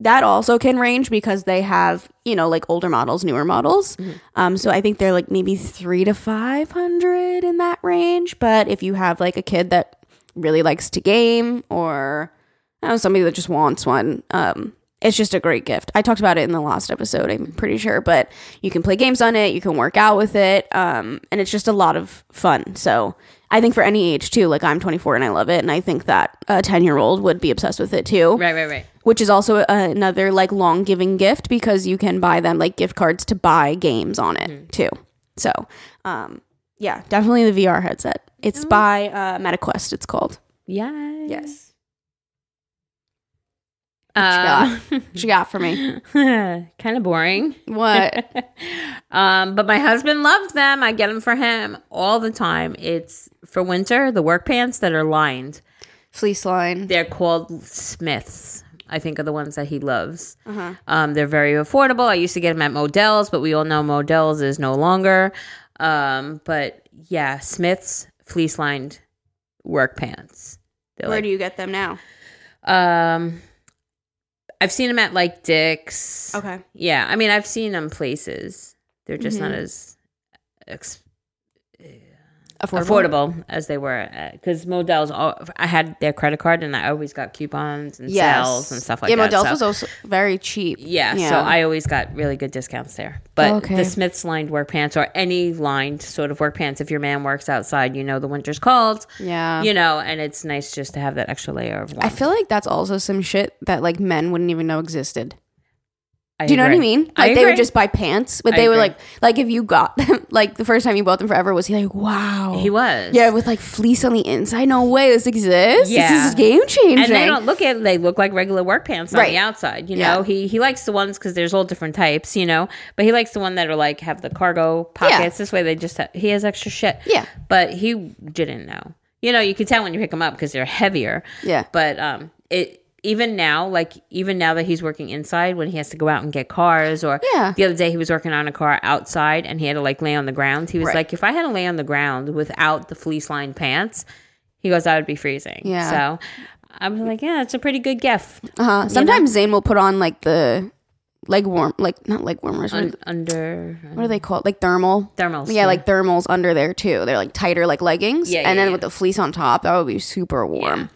that also can range because they have, you know, like older models, newer models.
Mm-hmm.
Um, so I think they're like maybe three to five hundred in that range. But if you have like a kid that really likes to game or I don't know, somebody that just wants one, um, it's just a great gift. I talked about it in the last episode, I'm pretty sure, but you can play games on it, you can work out with it, um, and it's just a lot of fun. So I think for any age too, like I'm 24 and I love it, and I think that a 10 year old would be obsessed with it too,
Right, right, right.
which is also another like long giving gift because you can buy them like gift cards to buy games on it too. So, um, yeah, definitely the VR headset. It's by uh, MetaQuest. It's called.
Yeah.
Yes.
Uh,
What you got for me? <laughs>
kind of boring.
What? <laughs>
um, but my husband loves them. I get them for him all the time. It's for winter, the work pants that are lined.
Fleece line.
They're called Smiths. I think are the ones that he loves.
Uh-huh.
Um, they're very affordable. I used to get them at Modell's, but we all know Modell's is no longer. Um, but yeah, Smiths fleece lined work pants. They're
Where
like,
do you get them now?
um, I've seen them at like Dick's.
Okay.
Yeah, I mean, I've seen them places. They're just not
Mhm.
as ex-
Affordable.
affordable as they were uh, because Modell's. al- I had their credit card, and I always got coupons and
Yes.
sales and stuff like that.
yeah,
that.
Modell's
so-
was also very cheap.
yeah, so I always got really good discounts there. But
Okay.
the Smiths lined work pants or any lined sort of work pants, if your man works outside, you know the winter's cold,
Yeah.
you know, and it's nice just to have that extra layer of warmth.
I feel like that's also some shit that like men wouldn't even know existed.
I
Do you know what I mean?
I
Like they would just buy pants, but
I
they were
agree.
like, like if you got them, <laughs> like the first time you bought them forever, was he like, wow,
He was.
yeah, with like fleece on the inside. No way, this exists.
Yeah.
this is game changing.
and they don't look at they look like regular work pants on
Right.
the outside you
Yeah.
know he he likes the ones because there's all different types you know but he likes the one that are like have the cargo pockets this way they just ha- he has extra shit
Yeah.
but he didn't know you know you can tell when you pick them up because they're heavier
Yeah.
but um it even now like even now that he's working inside when he has to go out and get cars or
Yeah.
the other day he was working on a car outside and he had to like lay on the ground he was
Right.
like if i had to lay on the ground without the fleece lined pants he goes i would be freezing
Yeah.
so i was like yeah it's a pretty good gift
Uh-huh. Sometimes Zane will put on like the leg warm, like not leg warmers.
Un- under
what are they called? Like thermal.
thermals
Yeah, like thermals under there too. They're like tighter, like leggings.
Yeah,
and
yeah,
then
yeah.
with the fleece on top, that would be super warm.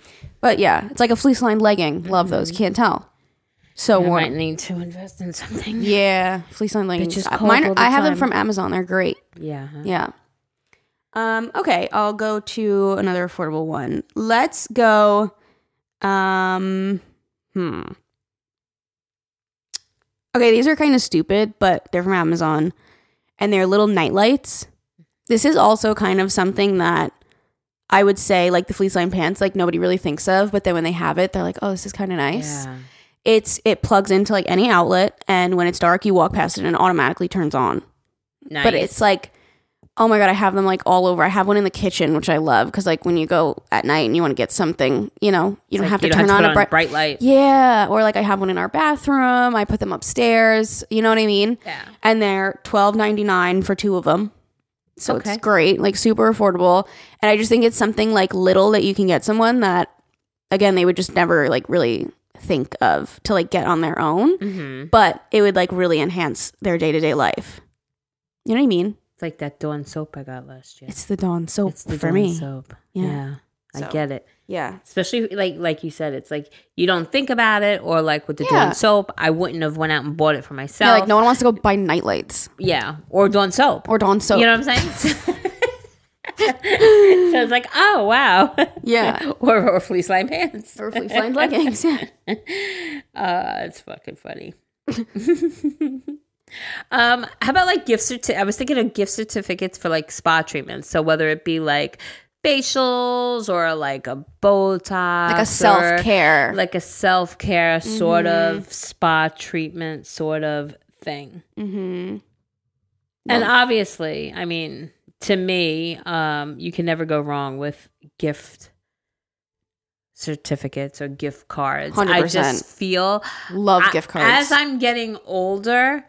But yeah, it's like a fleece lined legging. Love those. Can't tell. So
Mm-hmm. I
warm.
might need to invest in something <laughs>
Yeah, fleece lined leggings. Uh,
cold
Mine,
all the
I have them
time.
from Amazon. They're great.
yeah huh?
Yeah. Um. Okay, I'll go to another affordable one. Let's go. Um. Hmm. Okay, these are kind of stupid, but they're from Amazon, and they're little night lights. This is also kind of something that I would say, like the fleece line pants, like nobody really thinks of, but then when they have it, they're like, "Oh, this is kind of nice."
yeah.
It's it plugs into like any outlet, and when it's dark, you walk past it, and it automatically turns on.
Nice.
but it's like oh my god i have them like all over. I have one in the kitchen which i love because like when you go at night and you want to get something you know you don't
Like,
have to
you
turn
don't
on
put
a bright
bright light.
Yeah or like i have one in our bathroom i put them upstairs you know what i mean?
Yeah.
And they're twelve ninety nine for two of them so
Okay.
it's great like super affordable and i just think it's something like little that you can get someone that again they would just never like really think of to like get on their own
mm-hmm.
but it would like really enhance their day-to-day life you know what i mean
it's like that dawn soap i got last year
it's the Dawn soap
it's the
for
dawn
me.
soap
Yeah.
yeah, i get it
Yeah.
especially like like you said it's like you don't think about it or like with the
Yeah.
dawn soap i wouldn't have went out and bought it for myself
Yeah, like no one wants to go buy nightlights
yeah or dawn soap
or Dawn soap.
you know what i'm saying <laughs> so it's like oh wow
Yeah. <laughs>
or, or fleece line pants
or fleece lined leggings. Yeah. <laughs>
Uh, it's fucking funny. um, how about like gift certi- I was thinking of gift certificates for like spa treatments. So whether it be like facials or like a Botox,
Like a self care.
like a self care sort of spa treatment sort of thing.
mm-hmm.
And obviously, I mean, to me, um, you can never go wrong with gift certificates or gift cards. I
100%.
just feel
Love
I-
gift cards.
As I'm getting older,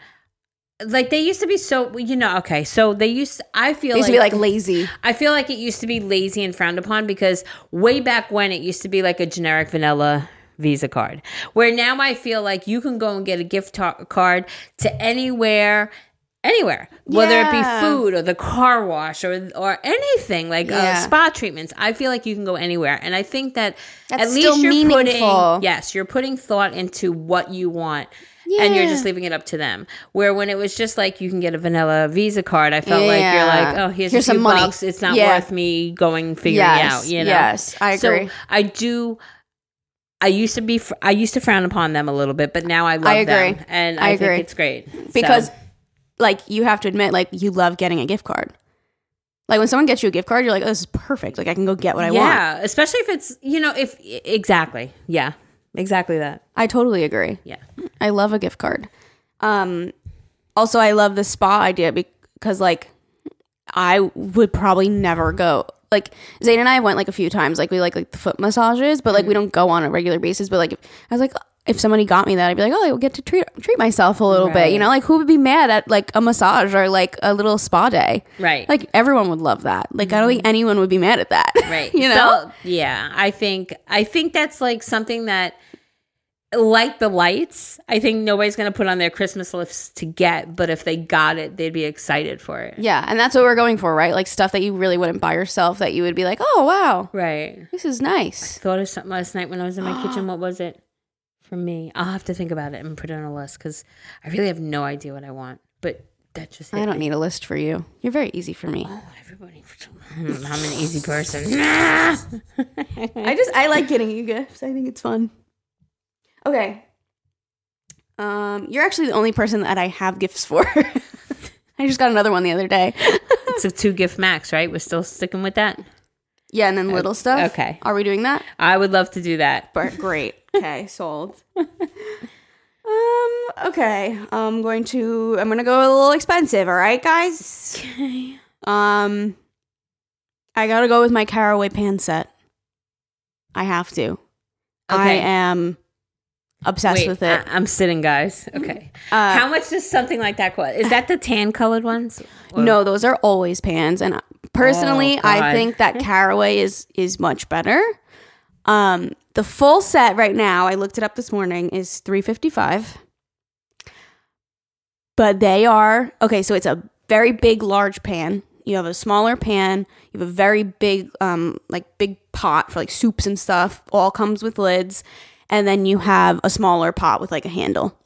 like they used to be so you know, okay, so they used I feel
used
like,
to be like lazy.
I feel like it used to be lazy and frowned upon because way back when it used to be like a generic vanilla Visa card. Where now I feel like you can go and get a gift ta- card to anywhere anywhere whether it be food or the car wash or or anything like uh, spa treatments i feel like you can go anywhere and i think that
That's
at least you're
meaningful.
putting yes you're putting thought into what you want and you're just leaving it up to them. Where when it was just like you can get a vanilla Visa card, I felt like you're like, oh, here's,
Here's some money.
bucks. It's not
Yeah.
worth me going figuring
Yes,
out. You know.
yes, I agree.
So I do. I used to be. fr- I used to frown upon them a little bit, but now I love
I agree.
them, and
I
I,
agree.
think it's great
because
So,
like you have to admit, like you love getting a gift card. Like when someone gets you a gift card, you're like, oh, this is perfect. Like I can go get what I want.
yeah, especially if it's you know if exactly yeah exactly that
I totally agree.
yeah
I love a gift card. Um, also, I love the spa idea because, like, I would probably never go. Like Zayn and I went like a few times. Like we like like the foot massages, but like we don't go on a regular basis. But like if, I was like, if somebody got me that, I'd be like, oh, I will get to treat treat myself a little bit. You know, like who would be mad at like a massage or like a little spa day?
right
Like everyone would love that. Like I don't think mm-hmm. anyone would be mad at that. <laughs>
right
you know.
So, yeah i think i think that's like something that like the lights i think nobody's gonna put on their christmas lists to get but if they got it they'd be excited for it
yeah, and that's what we're going for, right? Like stuff that you really wouldn't buy yourself that you would be like, oh wow,
right
this is nice.
thought of something last night when i was in my kitchen <gasps> what was it for me i'll have to think about it and put it on a list because i really have no idea what i want but that just
I don't
me.
need a list for you. You're very easy for me.
Oh, everybody i'm an easy person <laughs>
I just I like getting you gifts. I think it's fun. Okay. Um, you're actually the only person that I have gifts for. <laughs> I just got another one the other day.
it's a two gift max right we're still sticking with that
yeah, and then little stuff.
okay.
Are we doing that?
i would love to do that
But <laughs> great. Okay, sold. um, okay. I'm going to I'm gonna go a little expensive, all right, guys?
okay
Um I gotta go with my caraway pan set. I have to. I am obsessed
Wait,
with it.
I, am sitting, guys. Okay.
Uh,
How much does something like that cost? Is that the tan colored ones? Or-
No, those are always pans, and personally,
Oh,
I think that <laughs> caraway is is much better. Um, the full set right now, I looked it up this morning, is three fifty five. But they are okay. So it's a very big, large pan. You have a smaller pan. You have a very big, um, like big pot for like soups and stuff. All comes with lids, and then you have a smaller pot with like a handle.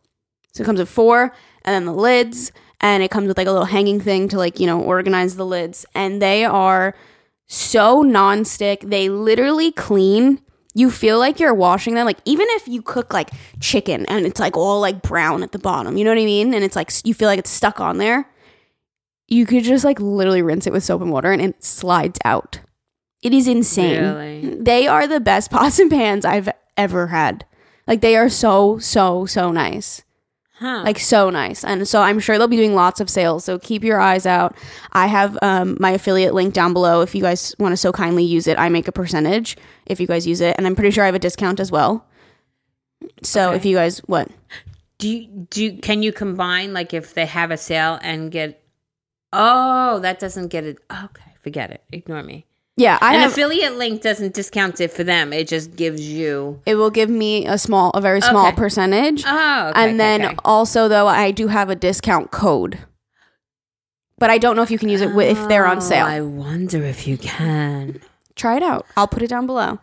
So it comes with four, and then the lids, and it comes with like a little hanging thing to like, you know, organize the lids. And they are so non-stick. They literally clean. You feel like you're washing them. Like even if you cook like chicken and it's like all like brown at the bottom, you know what I mean? And it's like you feel like it's stuck on there. You could just like literally rinse it with soap and water and it slides out. It is insane.
Really?
They are the best <laughs> pots and pans I've ever had. Like they are so so so nice
Huh.
like so nice and so i'm sure they'll be doing lots of sales so keep your eyes out i have um, my affiliate link down below if you guys want to so kindly use it i make a percentage if you guys use it and i'm pretty sure i have a discount as well so
Okay.
if you guys what
do you, do you, can you combine like if they have a sale and get? Oh, that doesn't get it. Okay, forget it. Ignore me.
Yeah i
An
have
affiliate link doesn't discount it for them. It just gives you.
it will give me a small a very small
Okay.
percentage
Oh, okay,
and
okay,
then also though i do have a discount code but i don't know if you can use it wi- if they're on
Oh,
sale
I wonder if you can.
try it out. I'll put it down below.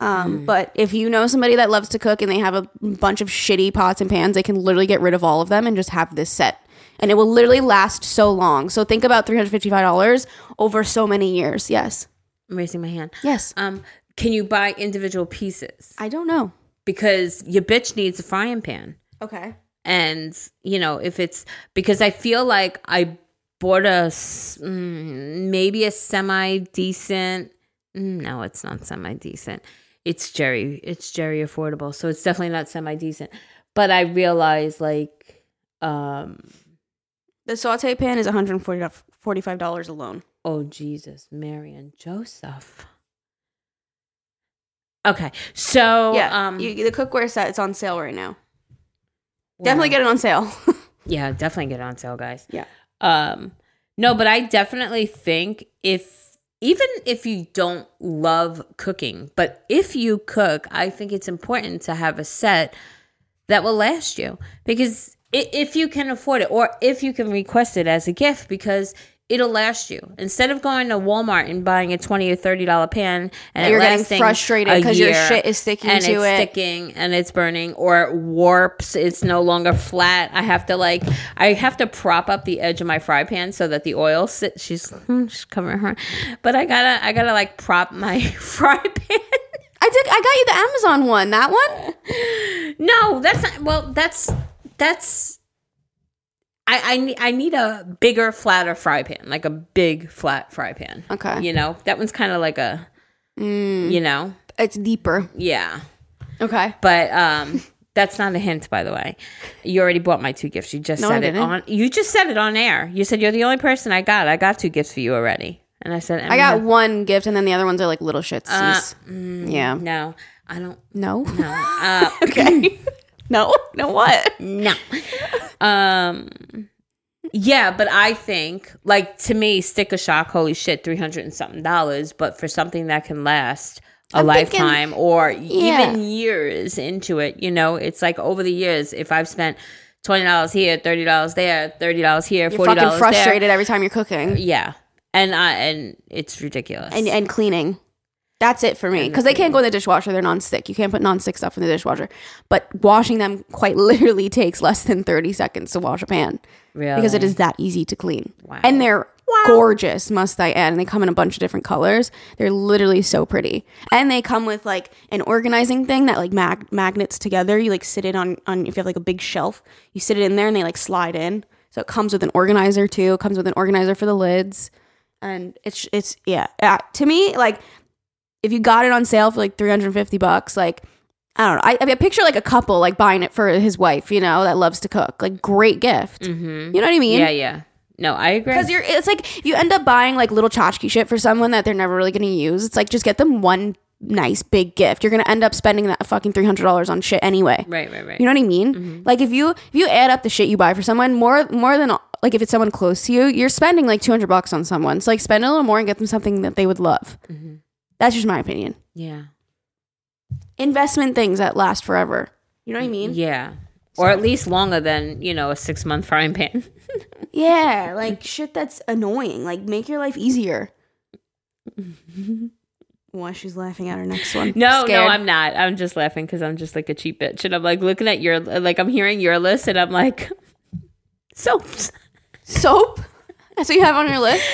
Um, But if you know somebody that loves to cook and they have a bunch of shitty pots and pans, they can literally get rid of all of them and just have this set. And it will literally last so long. So think about $355 over so many years. Yes.
I'm raising my hand.
Yes.
Um, can you buy individual pieces?
I don't know.
Because your bitch needs a frying pan.
Okay.
and you know if it's because i feel like i bought a mm, maybe a semi decent no it's not semi decent it's jerry it's jerry affordable so it's definitely not semi decent but i realized like um
The saute pan is $145 alone.
Oh jesus mary and joseph okay so
yeah.
um
you, the cookware set it's on sale right now. Definitely get it on sale. <laughs>
Yeah, definitely get it on sale, guys.
Yeah.
Um, no, but I definitely think if even if you don't love cooking, but if you cook, I think it's important to have a set that will last you because if you can afford it or if you can request it as a gift because it'll last you instead of going to Walmart and buying a 20 or 30 dollar pan and
You're getting frustrated because your shit is sticking
and
to
it's
it.
sticking and it's burning or it warps it's no longer flat i have to like i have to prop up the edge of my fry pan so that the oil sits. she's, hmm, she's covering her but i gotta i gotta like prop my <laughs> fry pan
I did. I got you the Amazon one. That one.
no that's not well that's that's I, I need I need a bigger, flatter fry pan, like a big flat fry pan.
Okay.
You know, that one's kind of like a,
Mm,
you know,
it's deeper.
yeah.
Okay.
But um, <laughs> that's not a hint, by the way. You already bought my two gifts. You just
No,
said it on. You just said it on air. You said you're the only person I got. I got two gifts for you already, and I said
I got one gift, and then the other ones are like little shits.
Uh, mm,
yeah.
No, I don't.
No.
No. <laughs> Uh,
okay. <laughs> <laughs> no. No. What?
no. Um. Yeah, but I think, like to me, sticker shock. Holy shit, three hundred and something dollars. But for something that can last a
I'm thinking-
lifetime or
Yeah.
even years into it, you know, it's like over the years. If I've spent twenty dollars here, thirty dollars there, thirty dollars here,
You're
forty
fucking
dollars
frustrated every time you're cooking
yeah, and I and it's ridiculous.
and and cleaning. That's it for me because they can't go in the dishwasher. They're non-stick. You can't put non-stick stuff in the dishwasher. But washing them quite <laughs> literally takes less than thirty seconds to wash a pan
really,
because it is that easy to clean.
Wow.
And they're gorgeous, must I add? And they come in a bunch of different colors. They're literally so pretty. And they come with like an organizing thing that like mag- magnets together. You like sit it on on if you have like a big shelf, you sit it in there and they like slide in. So it comes with an organizer too. It comes with an organizer for the lids. And it's it's yeah. Uh, to me, like if you got it on sale for like 350 bucks, like I don't know. I, I mean, I picture like a couple like buying it for his wife, you know, that loves to cook. Like great gift.
Mhm.
You know what I mean?
yeah, yeah. No, I agree.
Because you're, it's like you end up buying like little tchotchke shit for someone that they're never really gonna use. It's like just get them one nice big gift. You're gonna end up spending that fucking three hundred dollars on shit anyway.
right, right, right.
You know what I mean?
Mm-hmm.
Like if you if you add up the shit you buy for someone more more than like if it's someone close to you, you're spending like two hundred bucks on someone. So like spend a little more and get them something that they would love.
Mhm.
That's just my opinion.
Yeah,
Investment things that last forever. You know what I mean?
yeah. Or at least longer than you know a six month frying pan. <laughs>
Yeah, like shit that's annoying. Like make your life easier. <laughs> Why she's laughing at her next one?
No,
Scared.
no, I'm not. I'm just laughing because I'm just like a cheap bitch, and I'm like looking at your like I'm hearing your list, and I'm like <laughs> soaps.
soap. That's what you have on your list.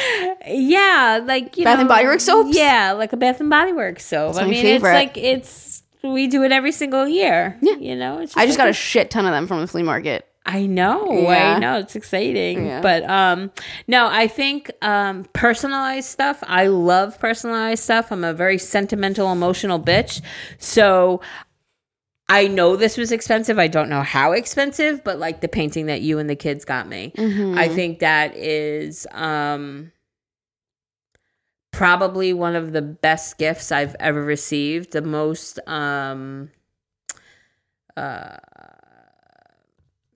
Yeah, like you
Bath
know,
and Body Works soaps?
Yeah, like a Bath and Body Works soap. I
my
mean,
favorite.
it's like it's we do it every single year.
Yeah.
you know. It's
I just got a shit ton of them from the flea market.
I know,
Yeah.
I know, it's exciting.
Yeah.
But um no, I think um personalized stuff, I love personalized stuff. I'm a very sentimental, emotional bitch. So I know this was expensive. I don't know how expensive, but like the painting that you and the kids got me.
Mm-hmm.
I think that is um probably one of the best gifts I've ever received. The most um uh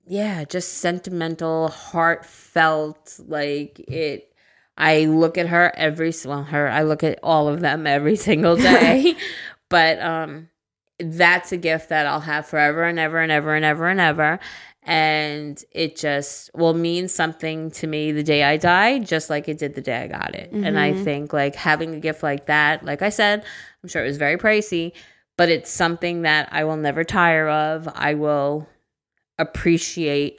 yeah, just sentimental, heartfelt like it I look at her every well her I look at all of them every single <laughs> day. but um that's a gift that I'll have forever and ever and ever and ever and ever. And it just will mean something to me the day I die, just like it did the day I got it. And I mm-hmm. think like having a gift like that, like I said, I'm sure it was very pricey, but it's something that I will never tire of. I will appreciate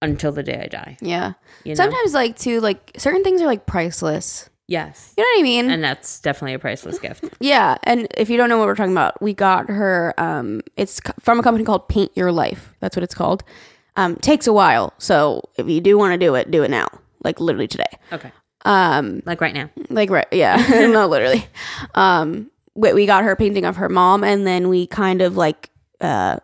until the day I die.
Yeah.
You know?
Sometimes like too like certain things are like priceless.
Yes.
You know what I mean?
And that's definitely a priceless gift. <laughs>
yeah. And if you don't know what we're talking about, we got her. Um, it's from a company called Paint Your Life. That's what it's called. Um, takes a while, so if you do want to do it, do it now. Like literally today.
Okay.
Um,
Like right now.
like right yeah <laughs> <laughs> no literally um we, we got her painting of her mom and then we kind of like uh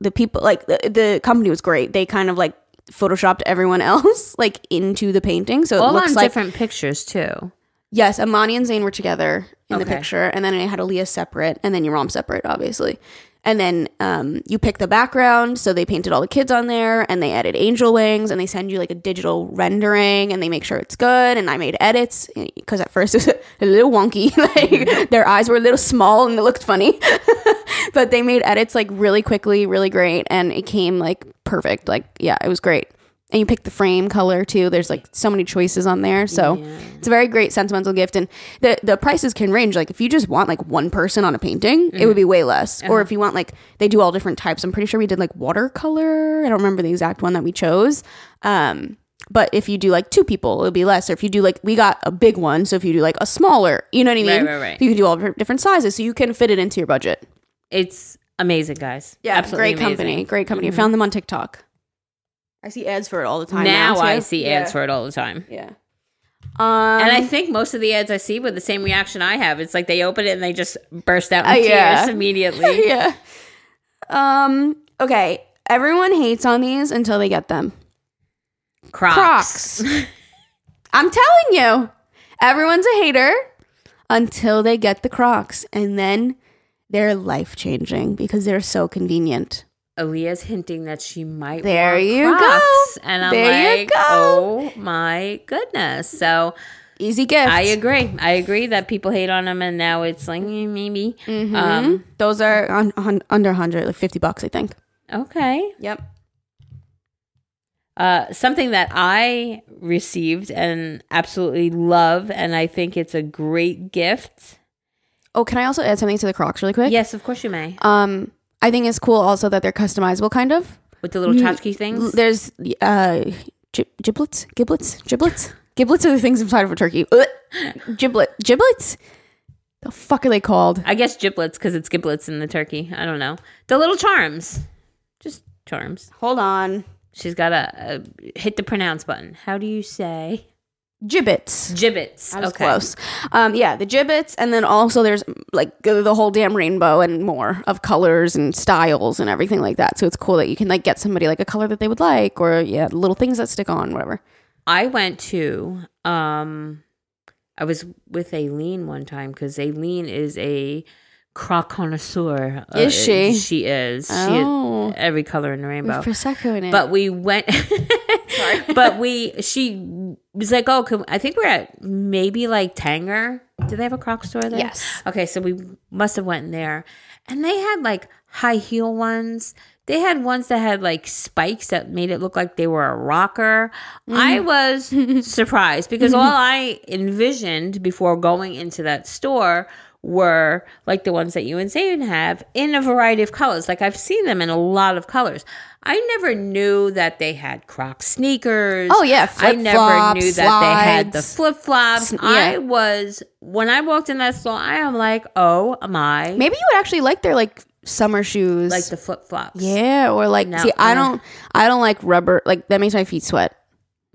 the people like the, the company was great they kind of like photoshopped everyone else like into the painting so it
All
looks
on
like
different pictures too.
Yes amani and zayn were together in the
Okay.
picture and then i had Aaliyah separate and then your mom separate obviously. And then um, you pick the background so they painted all the kids on there and they added angel wings and they send you like a digital rendering and they make sure it's good and i made edits because at first it was <laughs> a little wonky <laughs> like <laughs> their eyes were a little small and it looked funny. But they made edits like really quickly really great and it came like perfect like yeah it was great and you pick the frame color too. There's like so many choices on there. So it's a very great sentimental gift. And the the prices can range. Like if you just want like one person on a painting it would mm-hmm. be way less. Or if uh-huh. you want like they do all different types. I'm pretty sure we did like watercolor. I don't remember the exact one that we chose. Um but if you do like two people it'll be less. Or if you do like we got a big one. So if you do like a smaller you know what i mean?
Right, right, right.
you can do all different sizes. So you can fit it into your budget.
It's amazing, guys.
yeah
Absolutely
great company great company. I mm-hmm. found them on tiktok I see ads for it all the time.
now
Now,
I see
yeah.
ads for it all the time.
Yeah. Um,
And I think most of the ads I see with the same reaction I have. It's like they open it and they just burst out in
Uh,
tears
yeah.
immediately. <laughs>
yeah. Um. Okay. Everyone hates on these until they get them.
Crocs.
Crocs. <laughs> I'm telling you, everyone's a hater until they get the Crocs, and then they're life changing because they're so convenient.
Aaliyah's hinting that she might
There
want
you go.
And I'm
There you
like,
go.
oh my goodness. So
Easy gift.
I agree. I agree that people hate on them and now it's like eh, maybe.
Mhm.
Um,
Those are on, on, under 100, like 50 bucks, I think.
okay.
Yep.
Uh, something that I received and absolutely love, and I think it's a great gift.
Oh, can I also add something to the Crocs really quick?
Yes, of course you may.
Um, I think it's cool also that they're customizable, kind of.
With the little tchotchke
L-
things.
There's uh, gi- giblets, giblets, giblets, giblets are the things inside of a turkey. Ugh. Giblet, giblets. The fuck are they called?
I guess giblets because it's giblets in the turkey. I don't know. The little charms. Just charms.
Hold on.
She's got to a hit the pronounce button. How do you say?
Jibbitz.
Jibbitz.
That was
okay.
close. Um, yeah, the Jibbitz, and then also there's like the whole damn rainbow and more of colors and styles and everything like that. So it's cool that you can like get somebody like a color that they would like, or yeah, little things that stick on, whatever.
I went to um I was with Aileen one time because Aileen is a croc connoisseur. Uh,
Is she?
She is. She
Oh.
is every color in the rainbow.
Prosecco in it.
But we went <laughs>
Sorry. <laughs>
but we she was like, Oh, can, I think we're at maybe like Tanger. Do they have a croc store there?
yes,
Okay, so we must have went in there, and they had like high heel ones. They had ones that had like spikes that made it look like they were a rocker. Mm. I was <laughs> surprised because all I envisioned before going into that store were like the ones that you and Zayden have in a variety of colors. Like I've seen them in a lot of colors. I never knew that they had Croc sneakers.
Oh, yeah,
I never knew that they had the flip flops.
Sn-
I was when I walked in that store. I am like, oh my,
maybe you would actually like their like summer shoes,
like the flip flops.
yeah, or like
No,
see, I
uh.
don't, I don't like rubber. Like that makes my feet sweat.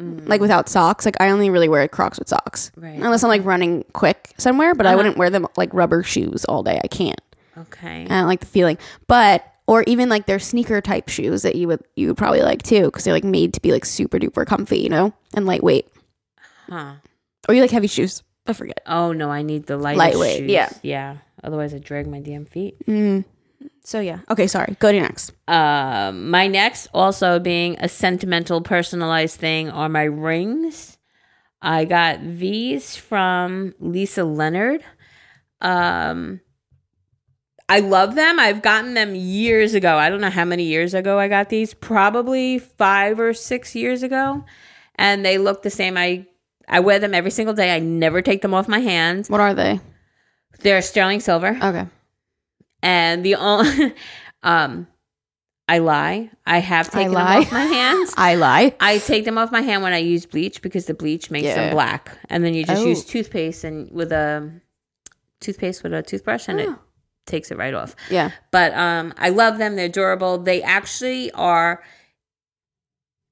Like without socks, like I only really wear Crocs with socks,
Right.
unless I'm like running quick somewhere. But I
Uh-huh.
wouldn't wear them like rubber shoes all day. I can't.
Okay.
I don't like the feeling. But or even like their sneaker type shoes that you would you would probably like too because they're like made to be like super duper comfy, you know, and lightweight.
Huh.
Or you like heavy shoes? I forget.
Oh no, I need the light
Lightweight,
shoes.
yeah.
Yeah. Otherwise, I drag my damn feet.
Mm. So yeah. Okay, sorry. Go to next.
Um, my next, also being a sentimental, personalized thing, are my rings. I got these from Lisa Leonard. Um, I love them. I've gotten them years ago. I don't know how many years ago I got these. Probably five or six years ago, and they look the same. I I wear them every single day. I never take them off my hands.
What are they?
They're sterling silver
Okay.
and the only <laughs> um i lie i have taken
lie.
them off my hands <laughs>
I lie.
i take them off my hand when i use bleach because the bleach makes
Yeah.
them black and then you just
Oh.
use toothpaste and with a toothpaste with a toothbrush and it
Oh.
Takes it right off
Yeah.
but um i love them they're durable they actually are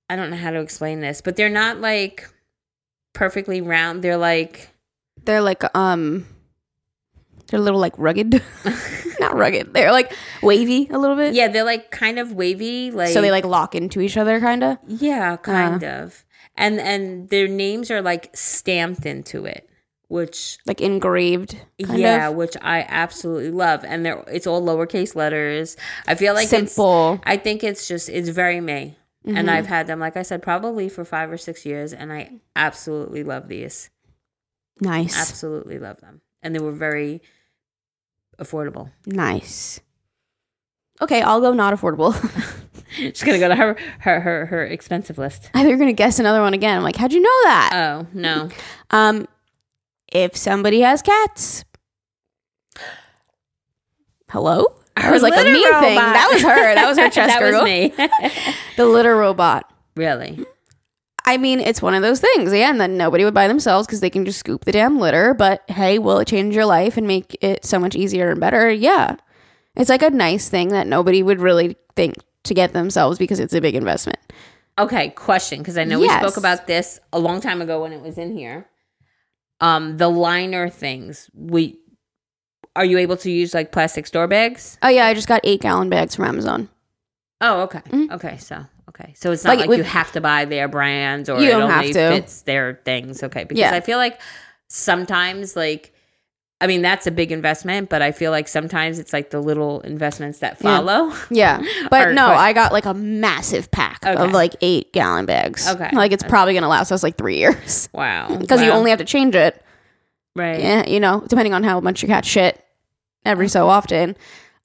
i don't know how to explain this but they're not like perfectly round they're like
They're like um they're a little like rugged. <laughs> Not rugged. They're like wavy a little bit.
yeah they're like kind of wavy like
So they like lock into each other kind of.
Yeah, kind of. And and their names are like stamped into it, which
Like engraved.
yeah,
of.
which I absolutely love. And they're it's all lowercase letters. I feel like it's
simple.
I think it's just it's very me.
Mm-hmm.
And I've had them, like I said, probably for five or six years, and I absolutely love these.
Nice.
Absolutely love them, and they were very affordable.
Nice. Okay, I'll go not affordable. <laughs>
She's gonna go to her her her, her expensive list.
I thought you were gonna guess another one again. I'm like, how'd you know that?
Oh no, <laughs>
um, if somebody has cats. Hello? That was like a
litter
me thing. That was her. That was her <laughs> chest
that
gurgle.
was me. <laughs>
The litter robot.
really?
I mean, it's one of those things. Yeah, and then nobody would buy themselves because they can just scoop the damn litter. But hey, will it change your life and make it so much easier and better? Yeah. It's like a nice thing that nobody would really think to get themselves because it's a big investment.
Okay, question because I know we spoke about this a long time ago when it was in here. Um, the liner things. We are you able to use like plastic store bags?
Oh yeah, I just got eight gallon bags from Amazon.
Oh, okay,
Mhm.
okay. So okay, so it's not
Like,
like, you have to buy their brands or
You
it
don't
only
have to.
fits their things. Okay, because
Yeah.
I feel like sometimes like. I mean that's a big investment, but I feel like sometimes it's like the little investments that follow.
Yeah, <laughs> but no,
quite-
I got like a massive pack
Okay.
of like eight gallon bags.
Okay.
like it's probably gonna last us like three years
Wow, <laughs>
because you only have to change it.
right.
Yeah, you know, depending on how much your cat shit every so often.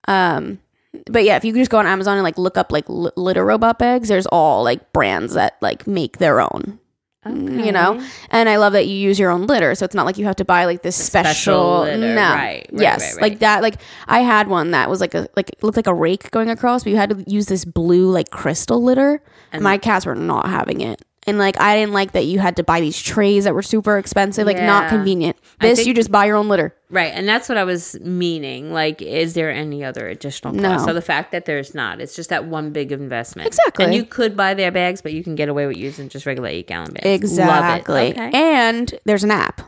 Um, but yeah, if you could just go on Amazon and like look up like li- litter robot bags, there's all like brands that like make their own. You know, and I love that you use your own litter, so it's not like you have to buy like this special.
special litter,
no,
right, right,
yes,
right, right.
like that. Like I had one that was like a like it looked like a rake going across, but you had to use this blue like crystal litter.
And-
My cats were not having it. And like I didn't like that you had to buy these trays that were super expensive, like not convenient. This
think-
you just buy your own litter.
Right, and that's what I was meaning. Like, is there any other additional cost?
No.
So the fact that there's not, it's just that one big investment.
Exactly.
And you could buy their bags, but you can get away with using just regular eight gallon bags.
Exactly.
Okay.
And there's an app.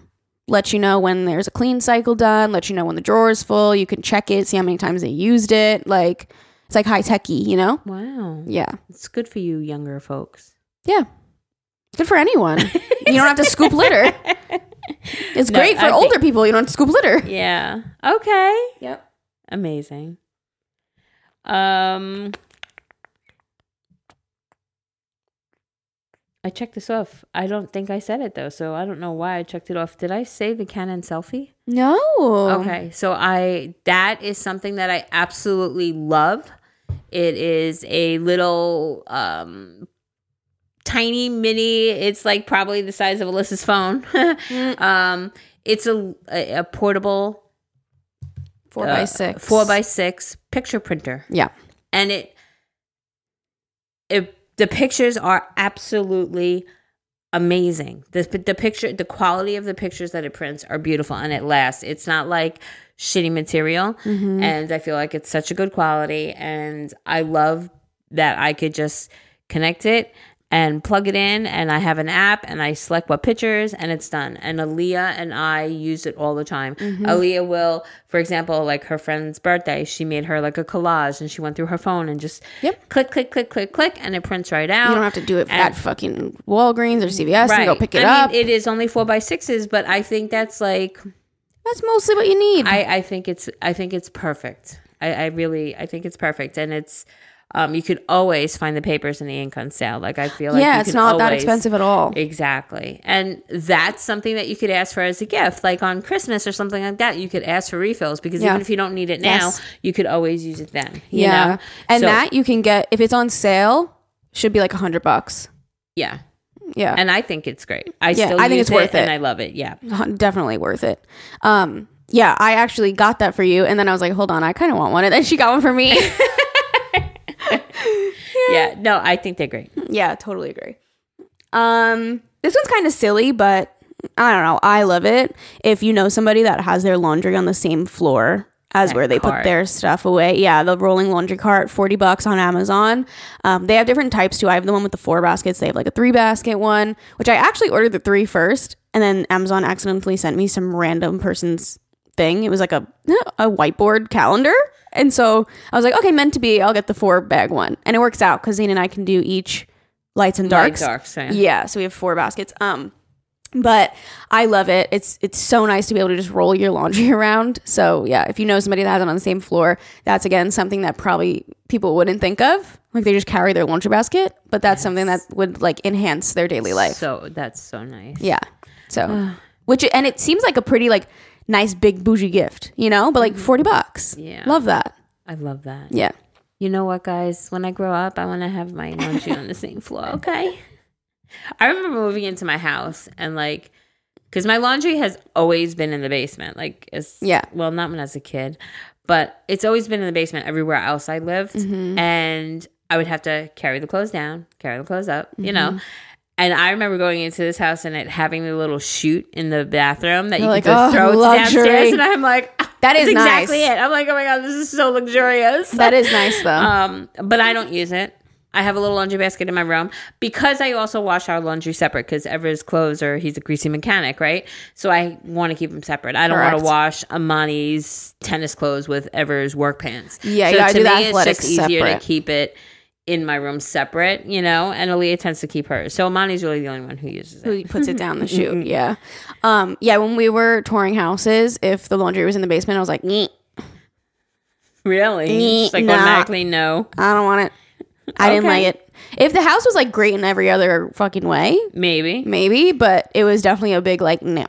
Let you know when there's a clean cycle done, let you know when the drawer is full. You can check it, see how many times they used it. Like it's like high techy, you know?
Wow,
Yeah.
it's good for you younger folks.
Yeah. Good for anyone. you don't have to scoop litter. <laughs> It's
No,
great for
I think-
older people. You don't have to scoop litter.
Yeah. Okay.
Yep.
Amazing. Um, I checked this off. I don't think I said it though, so I don't know why I checked it off. Did I say the Canon selfie?
No.
Okay, so I that is something that I absolutely love. It is a little um tiny mini. It's like probably the size of Allisa's phone. <laughs> um it's a a, a portable
Four
uh,
by six.
four by six picture printer,
Yeah.
and it it the pictures are absolutely amazing. The the picture, the quality of the pictures that it prints are beautiful, and it lasts. It's not like shitty material,
Mm-hmm.
and I feel like it's such a good quality, and I love that I could just connect it and plug it in and I have an app and I select what pictures and it's done. And Aaliyah and I use it all the time.
Mm-hmm.
Aaliyah will, for example, like her friend's birthday, she made her like a collage and she went through her phone and just
Yep.
click, click, click, click, click, and it prints right out.
You don't have to do it
And-
at fucking Walgreens or CVS and go pick it
I
up.
Mean, it is only four by sixes, but I think that's like
That's mostly what you need.
I, I think it's I think it's perfect. I, I really I think it's perfect, and it's um you could always find the papers and the ink on sale. Like I feel like
yeah, it's not that expensive at all.
Exactly, and that's something that you could ask for as a gift, like on Christmas or something like that. You could ask for refills because
Yeah.
even if you don't need it now,
Yes.
you could always use it then. You
yeah.
know?
And
So-
that you can get if it's on sale, should be like a hundred bucks.
yeah,
Yeah.
and I think it's great. I
Yeah,
still
I think it's worth it and.
I love it. Yeah,
definitely worth it. Um, yeah, I actually got that for you, and then I was like, hold on, I kind of want one, and then she got one for me. <laughs>
yeah. No, I think they're great.
yeah, totally agree. Um, this one's kind of silly, but I don't know. I love it. If you know somebody that has their laundry on the same floor as
That
where they put their stuff away, yeah, the rolling laundry cart, forty bucks on Amazon. Um, they have different types too. I have the one with the four baskets. They have like a three basket one, which I actually ordered the three first, and then Amazon accidentally sent me some random person's thing. It was like a <laughs> a whiteboard calendar. And so I was like, okay, meant to be. I'll get the four bag one, and it works out because Zane and I can do each lights and
Light
darks.
darks. Yeah.
Yeah, so we have four baskets. Um, but I love it. It's it's so nice to be able to just roll your laundry <laughs> around. So yeah, if you know somebody that has it on the same floor, that's again something that probably people wouldn't think of. Like they just carry their laundry basket, but that's something that would like enhance their daily life.
So that's so nice.
Yeah. So <sighs> which and it seems like a pretty like nice big bougie gift, you know, but like forty bucks.
Yeah.
love that.
I love that.
Yeah.
You know what, guys? When I grow up, I want to have my laundry on the same floor. Okay. <laughs> I remember moving into my house and like, because my laundry has always been in the basement. Like, as
Yeah.
well, not when I was a kid, but it's always been in the basement everywhere else I lived,
Mm-hmm.
and I would have to carry the clothes down, carry the clothes up, you
Mm-hmm.
know. And I remember going into this house and it having the little chute in the bathroom that you
You're
could
like,
just
"Oh,
throw
luxury."
downstairs, and I'm like,
That
that's
is
exactly
nice.
it. I'm like, oh my god, this is so luxurious.
That is nice though.
Um, but I don't use it. I have a little laundry basket in my room because I also wash our laundry separate because Ever's clothes are he's a greasy mechanic, right? So I want to keep them separate. I don't want to wash Amani's tennis clothes with Ever's work pants.
Yeah,
so
you
to
do
me, it's just easier to keep it in my room separate, you know. And Aaliyah tends to keep hers, so Amani's really the only one who uses it.
who puts it down the <laughs> chute. Yeah. Um, yeah, when we were touring houses, if the laundry was in the basement, I was like, "Nyeh,
Really?
Nyeh,
like
nah.
automatically no.
I don't want it. I didn't like it. If the house was like great in every other fucking way,
Maybe.
maybe, but it was definitely a big like no.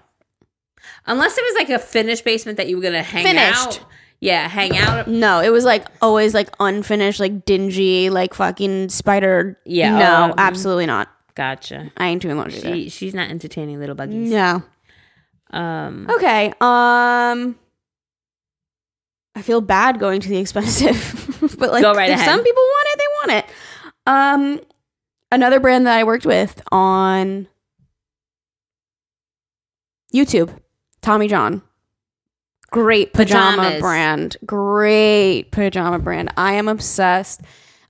Unless it was like a finished basement that you were gonna hang
Finished.
out. Yeah, hang out.
No, it was like always like unfinished, like dingy, like fucking spider.
Yeah,
No,
um,
absolutely not.
Gotcha.
I ain't doing laundry.
She she's not entertaining little buggies.
No.
Um
Okay. Um I feel bad going to the expensive. <laughs> but like
Go right
if
ahead.
some people want it, they want it. Um another brand that I worked with on YouTube, Tommy John. Great pajama
Pajamas.
brand. Great pajama brand. I am obsessed.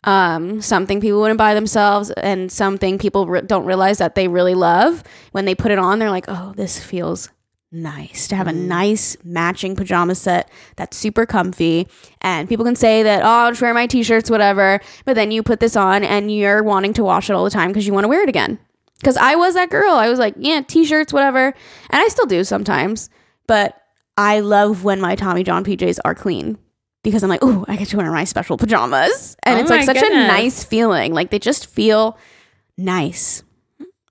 Um, something people wouldn't buy themselves, and something people re- don't realize that they really love. When they put it on, they're like, "Oh, this feels nice to have a nice matching pajama set that's super comfy." And people can say that, "Oh, I'll just wear my t-shirts, whatever," but then you put this on and you're wanting to wash it all the time because you want to wear it again. Because I was that girl. I was like, "Yeah, t-shirts, whatever," and I still do sometimes, but I love when my Tommy John PJs are clean because I'm like, oh, I get to wear my special pajamas. And
Oh
it's like such a nice feeling. Like they just feel nice.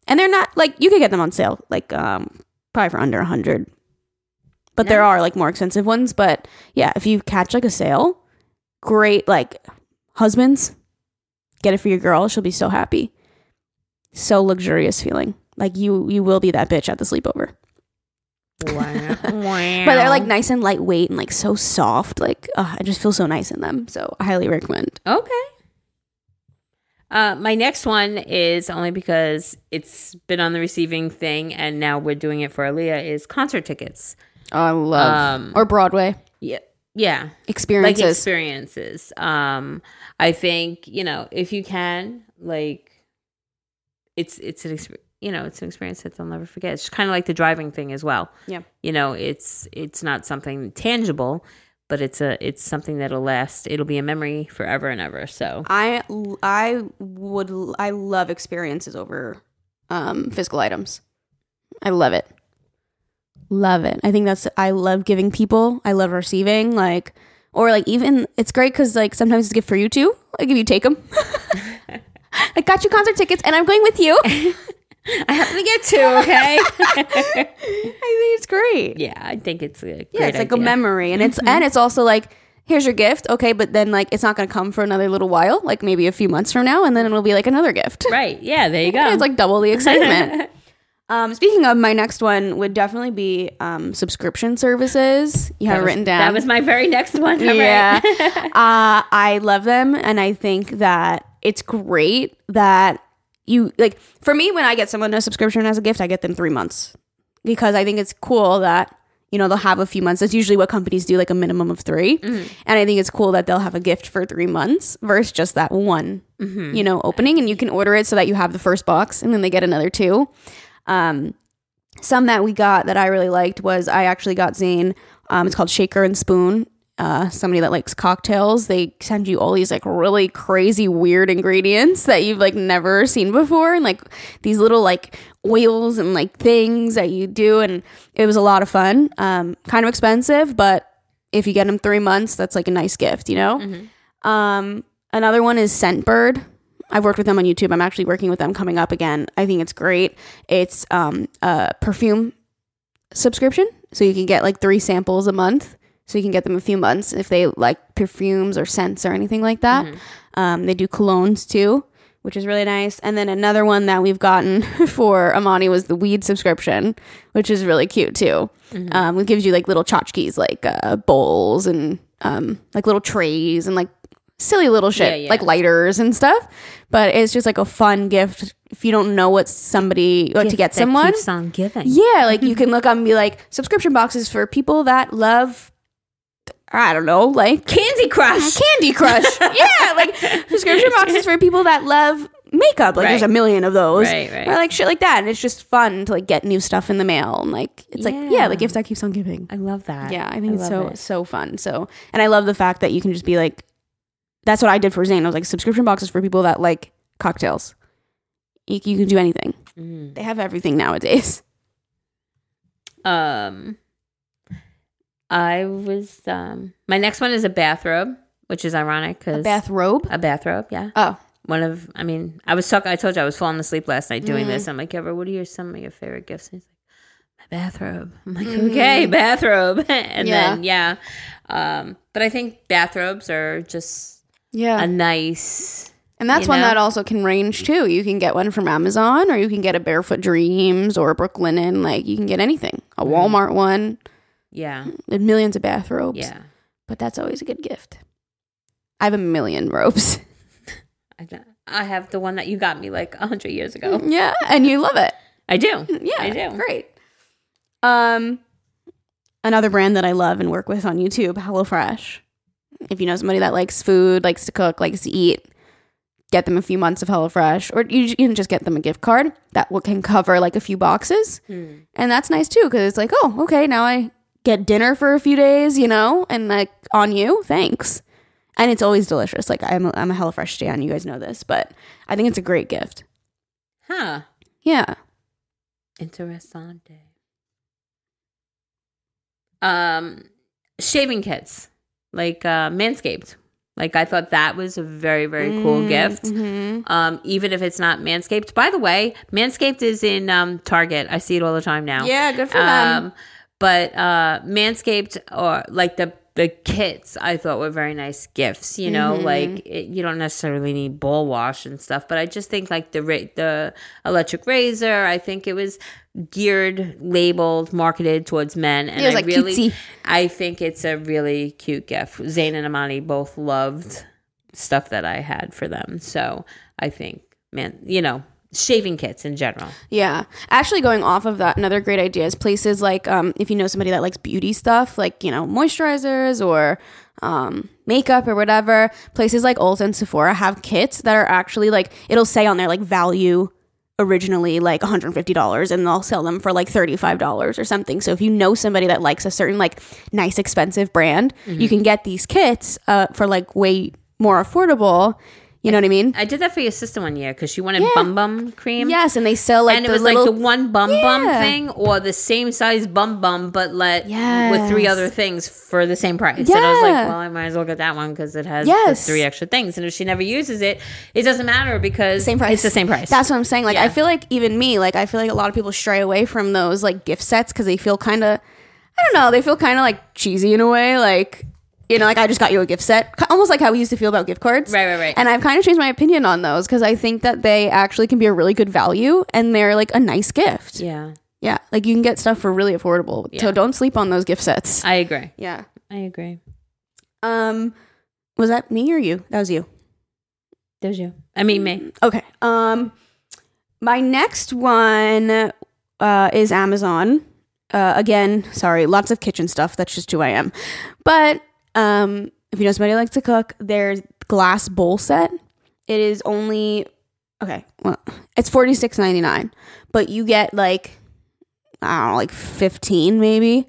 And they're not like you could get them on sale, like um probably for under a hundred. But there are like more expensive ones. But yeah, if you catch like a sale, great like husbands, get it for your girl. She'll be so happy. So luxurious feeling. Like you you will be that bitch at the sleepover. But they're like nice and lightweight and like so soft. Like uh, I just feel so nice in them. So I highly recommend.
Okay. Uh, my next one is only because it's been on the receiving thing and now we're doing it for Aaliyah is concert tickets.
I love
Um,
or Broadway
Yeah. Yeah. like
experiences.
experiences. Um, I think you know if you can, like, it's it's an exp- you know it's an experience that they'll never forget. It's kind of like the driving thing as well.
Yeah.
you know it's it's not something tangible, but it's a it's something that'll last. It'll be a memory forever and ever. So
I I would I love experiences over um, physical items. I love it. Love it. I think that's I love giving people. I love receiving. Like or like even it's great because like sometimes it's a gift for you too. Like if you take them. <laughs> I got you concert tickets and I'm going with you. <laughs> I
have to get two. Okay. <laughs>
I think it's great.
yeah, I think it's a great
Yeah, it's like a
idea. Mm-hmm.
memory, and it's and it's also like here's your gift, okay, but then like it's not gonna come for another little while, like maybe a few months from now, and then it'll be like another gift.
Right. Yeah. There you <laughs> go.
It's like double the excitement. <laughs> um, speaking of, my next one would definitely be um, subscription services. You have
was-
written down.
That was my very next one.
Yeah. uh, I love them, and I think that it's great that you like. For me, when I get someone a subscription as a gift, I get them three months because I think it's cool that you know they'll have a few months. That's usually what companies do, like a minimum of 3 and I think it's cool that they'll have a gift for three months versus just that one, you know, opening, and you can order it so that you have the first box, and then they get another two. Um, some that we got that I really liked was I actually got Zane. Um, it's called Shaker and Spoon. Uh, somebody that likes cocktails, they send you all these like really crazy weird ingredients that you've like never seen before, and like these little like oils and like things that you do, and it was a lot of fun. Um, kind of expensive, but if you get them three months, that's like a nice gift, you know. Um, another one is Scentbird. I've worked with them on YouTube. I'm actually working with them coming up again. I think it's great. It's um, a perfume subscription, so you can get like three samples a month. So you can get them a few months if they like perfumes or scents or anything like that. Um, they do colognes too, which is really nice. And then another one that we've gotten <laughs> for Amani was the weed subscription, which is really cute too. Um, it gives you like little tchotchkes, like uh, bowls and um, like little trays and like silly little shit,
Yeah, yeah.
like lighters and stuff. But it's just like a fun gift if you don't know what somebody what to get someone.
keeps on giving.
Yeah, like <laughs> you can look up and be like subscription boxes for people that love I don't know, like
Candy Crush. <laughs>
Candy Crush. <laughs> yeah, like subscription <laughs> boxes for people that love makeup. Like there's a million of those.
Right, right.
Or like shit like that. And it's just fun to like get new stuff in the mail. And like it's like, yeah,
Yeah.
the gift that keeps on giving.
I love that.
Yeah, I think it's
love
so
it.
so fun. So and I love the fact that you can just be like that's what I did for Zane. I was like subscription boxes for people that like cocktails. You, you can do anything.
Mm.
They have everything nowadays.
Um, I was um. My next one is a bathrobe, which is ironic because
A bathrobe.
a bathrobe. Yeah.
Oh,
one of i mean i was talking i told you i was falling asleep last night doing
Mm.
this i'm like ever what are your some of your favorite gifts and he's like my bathrobe i'm like
Mhm.
okay <laughs> bathrobe <laughs> and
Yeah.
then yeah um but i think bathrobes are just
yeah.
a nice
And that's
you
one
know?
that also can range too. You can get one from Amazon or you can get a Barefoot Dreams or a Brooklinen. Like you can get anything. A Walmart one.
Yeah
There's millions of bathrobes.
yeah
But that's always a good gift. I have a million robes. <laughs>
I, I have the one that you got me like a hundred years ago
yeah. And you love it.
i do
Yeah.
i do
Great. Um another brand that I love and work with on YouTube, HelloFresh. If you know somebody that likes food, likes to cook, likes to eat, get them a few months of HelloFresh, or you, you can just get them a gift card that will, can cover like a few boxes.
Hmm.
And that's nice too, because it's like, oh, okay, now I get dinner for a few days, you know, and like on you, thanks. And it's always delicious. Like I'm a, I'm a HelloFresh stan, you guys know this, but I think it's a great gift.
huh
Yeah.
interessante um shaving kits like uh manscaped like i thought that was a very very cool gift
Mm-hmm.
um, even if it's not Manscaped. By the way, Manscaped is in um, Target. I see it all the time now.
Yeah, good for them.
But uh, Manscaped or like the the kits, I thought were very nice gifts. You know,
Mm-hmm.
like it, you don't necessarily need ball wash and stuff, but I just think like the ra- the electric razor. I think it was geared, labeled, marketed towards men, and
It was,
I
like,
really,
cutesy.
I think it's a really cute gift. Zane and Amani both loved stuff that I had for them. So I think, man, you know, shaving kits in general.
Yeah. Actually, going off of that, another great idea is places like um, if you know somebody that likes beauty stuff, like, you know, moisturizers or um, makeup or whatever, places like Ulta and Sephora have kits that are actually like, it'll say on there like value originally like $150 and they'll sell them for like $35 or something. So if you know somebody that likes a certain like nice expensive brand, you can get these kits uh, for like way more affordable. You know what I mean?
I did that for your sister one year because she wanted
Yeah.
bum bum cream.
Yes, and they sell like
and it
the
was
little
like the one bum bum
Yeah.
thing or the same size bum bum but let with three
Yes.
other things for the same price. And I was like,
Yeah.
well, I might as well get that one because it has
Yes.
the three extra things. And if she never uses it, it doesn't matter because
Same price.
It's the same price.
That's what I'm saying. Like, I feel like even me, like, I feel like a lot of people stray away from those like gift sets because they feel kind of, I don't know, they feel kind of like cheesy in a way. Like, you know, like I just got you a gift set, almost like how we used to feel about gift cards.
Right, right, right.
And I've kind of changed my opinion on those because I think that they actually can be a really good value and they're like a nice gift. Yeah,
yeah,
like you can get stuff for really affordable. So don't sleep on those gift sets.
I agree.
yeah.
I agree.
Um, was that me or you? That was you.
That was you. I mean, me.
Okay. Um, my next one uh, is Amazon. Uh, again, sorry, lots of kitchen stuff. That's just who I am. But um, if you know somebody likes to cook, there's glass bowl set. It is only okay. Well, it's forty six ninety nine, but you get like I don't know, like fifteen maybe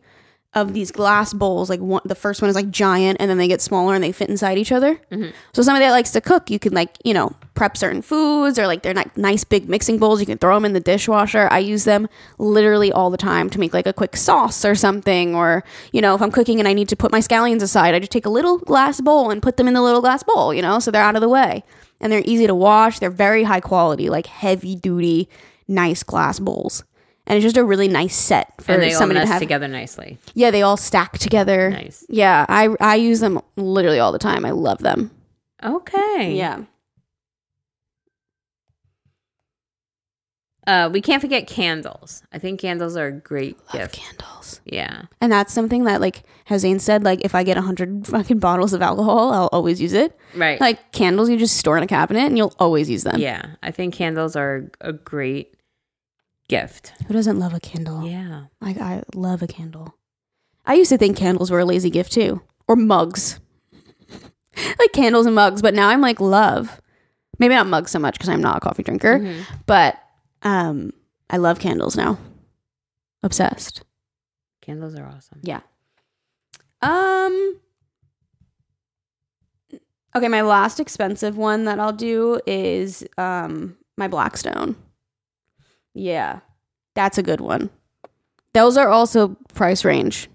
of these glass bowls. Like one, the first one is like giant, and then they get smaller and they fit inside each other. Mm-hmm. So somebody that likes to cook, you can like you know prep certain foods or like they're like nice big mixing bowls. You can throw them in the dishwasher. I use them literally all the time to make like a quick sauce or something. Or you know if I'm cooking and I need to put my scallions aside, I just take a little glass bowl and put them in the little glass bowl. You know, so they're out of the way and they're easy to wash. They're very high quality, like heavy duty, nice glass bowls. And it's just a really nice set for
And they all
somebody to have.
together nicely.
Yeah, they all stack together.
Nice.
Yeah, I I use them literally all the time. I love them.
Okay.
Yeah.
Uh, we can't forget candles. I think candles are a great
Love
gift.
candles.
Yeah.
And that's something that like how Zane said, like if I get a hundred fucking bottles of alcohol, I'll always use it.
Right.
Like candles you just store in a cabinet and you'll always use them.
yeah. I think candles are a great gift.
Who doesn't love a candle?
Yeah.
Like I love a candle. I used to think candles were a lazy gift too. or mugs. <laughs> like candles and mugs, but now I'm like love. Maybe not mugs so much because I'm not a coffee drinker,
Mhm.
but um I love candles now. Obsessed.
Candles are awesome.
Yeah. Um Okay, my last expensive one that I'll do is um my Blackstone. Yeah. That's a good one. Those are also price range.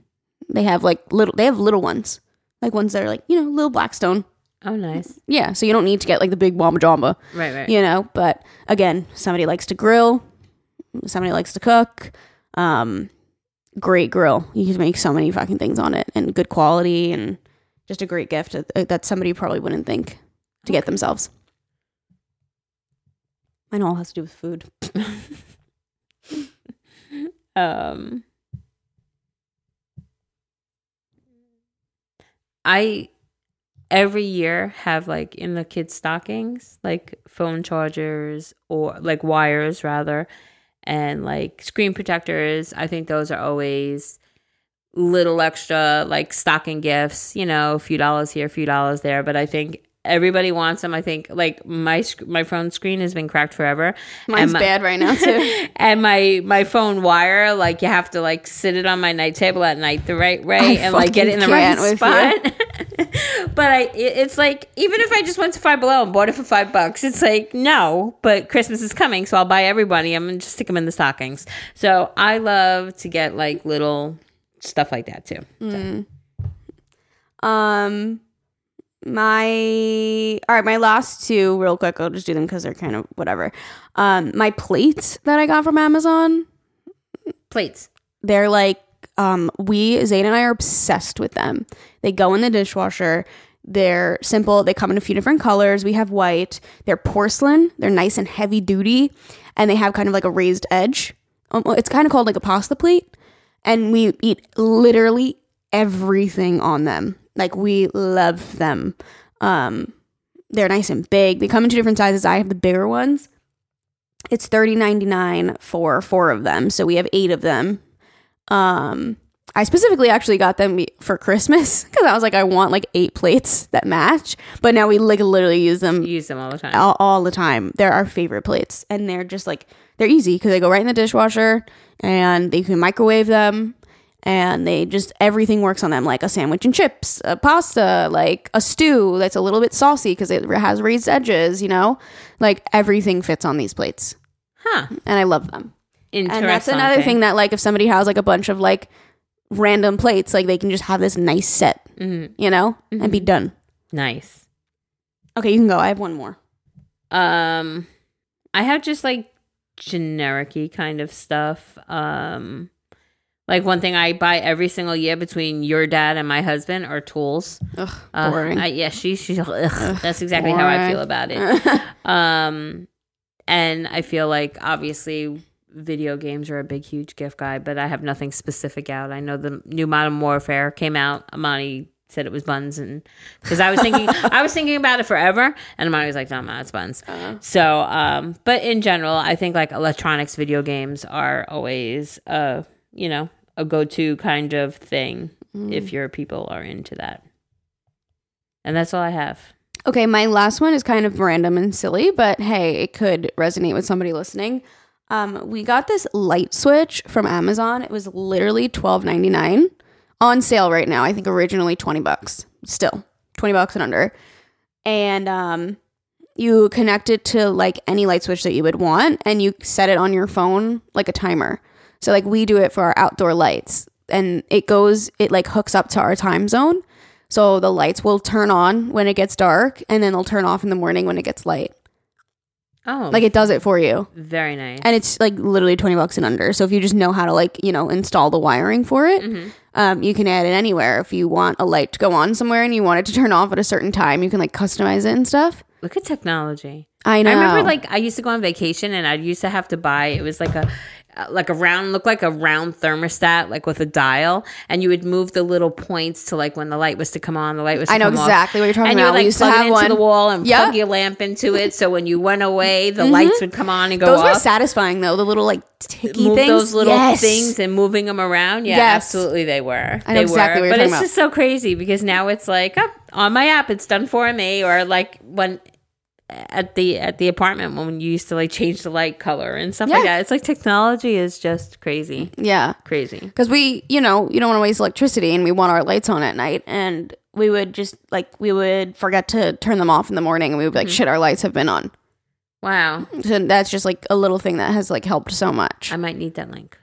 They have like little they have little ones. Like ones that are like, you know, little Blackstone.
Oh, nice.
Yeah, so you don't need to get like the big Wamba Jamba,
Right, right.
you know, but again, somebody likes to grill, somebody likes to cook. Um great grill. You can make so many fucking things on it and good quality and just a great gift that that somebody probably wouldn't think to get themselves. I know all has to do with food. <laughs>
Um, I every year have like in the kids' stockings like phone chargers or like wires rather, and like screen protectors. I think those are always little extra like stocking gifts. You know, a few dollars here, a few dollars there. But I think everybody wants them. I think like my sc- my phone screen has been cracked forever.
Mine's
my-
bad right now too. <laughs>
and my my phone wire like you have to like sit it on my night table at night the right way
I
and like get it in the right spot <laughs> but i it- it's like even if i just went to five below and bought it for five bucks it's like no but christmas is coming so i'll buy everybody i'm gonna just stick them in the stockings so i love to get like little stuff like that too
Mm. Um, my all right, my last two real quick. I'll just do them because they're kind of whatever. Um, my plates that I got from Amazon.
plates
They're like um, we Zane and I are obsessed with them. They go in the dishwasher. They're simple. They come in a few different colors. We have white. They're porcelain. They're nice and heavy duty, and they have kind of like a raised edge. Um, It's kind of called like a pasta plate, and we eat literally everything on them. Like we love them. Um, they're nice and big. They come in two different sizes. I have the bigger ones. It's thirty ninety nine for four of them. So we have eight of them. Um, I specifically actually got them for Christmas <laughs> because I was like, I want like eight plates that match. But now we like literally use them
use them all the time
all, all the time. They're our favorite plates, and they're just like they're easy because they go right in the dishwasher, and they can microwave them, and they just everything works on them, like a sandwich and chips, a pasta, like a stew that's a little bit saucy because it has raised edges. You know, like everything fits on these plates,
huh
and I love them.
interesting
And that's another thing that like if somebody has like a bunch of like random plates, like they can just have this nice set,
Mhm.
you know, and be done.
nice
Okay, you can go. I have one more.
Um, I have just like generic kind of stuff. Um, like one thing I buy every single year between your dad and my husband are tools.
Ugh,
Uh,
boring.
I, yeah, she, she's. Ugh, that's exactly how I feel about it. <laughs> Um, and I feel like obviously video games are a big, huge gift guy, but I have nothing specific out. I know the new Modern Warfare came out. Amani said it was buns, and because I was thinking, <laughs> I was thinking about it forever, and Amani was like, "No, no, it's buns."
Uh,
So, um, but in general, I think like electronics video games are always a you know a go to kind of thing
Mm.
if your people are into that. And that's all I have.
Okay, my last one is kind of random and silly, but hey, it could resonate with somebody listening. Um, we got this light switch from Amazon. It was literally twelve ninety nine on sale right now. I think originally twenty bucks, still twenty bucks and under. And um, you connect it to like any light switch that you would want, and you set it on your phone like a timer. So like we do it for our outdoor lights, and it goes, it like hooks up to our time zone. So the lights will turn on when it gets dark and then they'll turn off in the morning when it gets light.
Oh,
Like it does it for you.
very nice.
And it's like literally 20 bucks and under. So if you just know how to like, you know, install the wiring for it,
Mhm.
um, you can add it anywhere. If you want a light to go on somewhere and you want it to turn off at a certain time, you can like customize it and stuff.
Look at technology.
I know.
I remember like I used to go on vacation and I used to have to buy it was like a like a round, looked like a round thermostat, like with a dial, and you would move the little points to like when the light was to come on, the light was. To
I know
come off.
exactly what you're talking
and you
about.
would like
used to
plug
have
it into
one.
the wall and
Yep.
plug your lamp into it, so when you went away, the mm-hmm. lights would come on and go off.
Those
off.
were satisfying though. The little like ticky
Move
things.
those little
Yes.
things and moving them around. Yeah,
Yes.
absolutely, they were.
I know
they
exactly
were.
what you're
but it's
talking
just so crazy because now it's like oh, on my app, it's done for me, or like when at the at the apartment when you used to like change the light color and stuff like that. It's like technology is just crazy,
Yeah.
crazy.
because we you know you don't want to waste electricity and we want our lights on at night and we would just like we would forget to turn them off in the morning and we would be like mm-hmm. shit our lights have been on
Wow,
so that's just like a little thing that has like helped so much
I might need that link.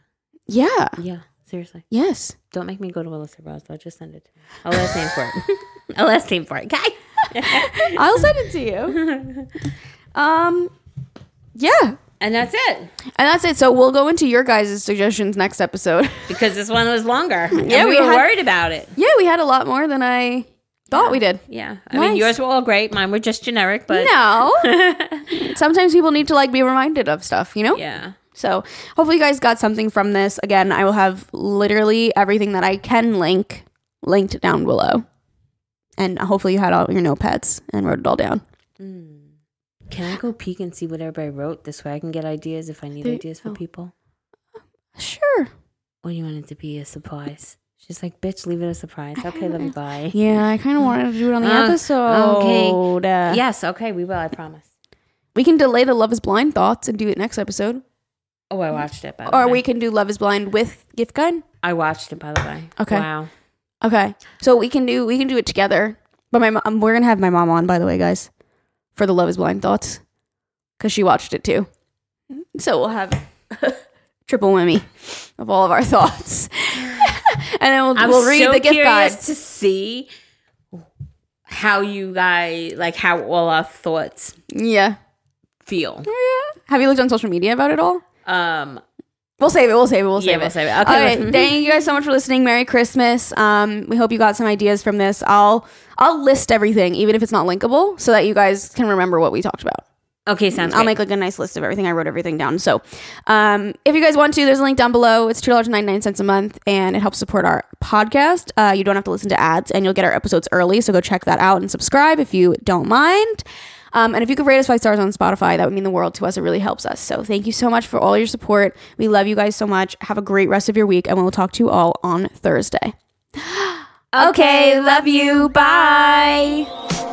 yeah
Yeah, seriously.
yes
Don't make me go to Allisa Roswell. Just send it to me. I'll last name for it. <laughs> I'll last name for it. Okay. <laughs>
i'll send it to you <laughs> um yeah
And that's it.
and that's it so we'll go into your guys' suggestions next episode <laughs>
Because this one was longer.
Yeah,
Yeah, we,
we
were
had-
worried about it.
yeah we had a lot more than i thought we did
Yeah. I
Nice.
mean, yours were all great. Mine were just generic, but
no sometimes people need to like be reminded of stuff you know
yeah.
So hopefully you guys got something from this. Again, I will have literally everything that I can link linked down below. And hopefully you had all your notepads and wrote it all down.
Can I go peek and see what everybody wrote? This way I can get ideas if I need
There-
ideas for
oh.
people.
Sure.
Or you want it to be a surprise? She's like, bitch, leave it a surprise. Okay, love you, bye.
Yeah, I kind of wanted to do it on the <laughs>
Uh,
episode.
okay.
Uh,
Yes, okay, we will, I promise.
We can delay the Love is Blind thoughts and do it next episode.
Oh, I watched it, by the
Or
way.
we can do Love is Blind with gift guide.
I watched it, by the way.
Okay.
Wow.
Okay. So we can do we can do it together. But my mom, we're going to have my mom on by the way, guys, for the Love is Blind thoughts cuz she watched it too. So we'll have <laughs> triple whammy of all of our thoughts. <laughs> and then we'll,
I'm
we'll read
so
the gift guide.
to see how you guys, like, how all our thoughts
Yeah.
feel. Yeah.
Have you looked on social media about it all?
Um,
We'll save it. We'll save it. We'll
Yeah,
it.
we'll save it. Okay,
All right. <laughs> Thank you guys so much for listening. Merry Christmas. Um, we hope you got some ideas from this. I'll I'll list everything, even if it's not linkable, so that you guys can remember what we talked about.
okay, sounds
I'll
great.
make like a nice list of everything. I wrote everything down. So, um, if you guys want to, there's a link down below. It's two dollars ninety nine cents a month, and it helps support our podcast. Uh, you don't have to listen to ads, and you'll get our episodes early. So go check that out and subscribe if you don't mind. Um, and if you could rate us five stars on Spotify, that would mean the world to us. It really helps us. So thank you so much for all your support. We love you guys so much. Have a great rest of your week, and we'll talk to you all on Thursday. <gasps> okay, love you. Bye.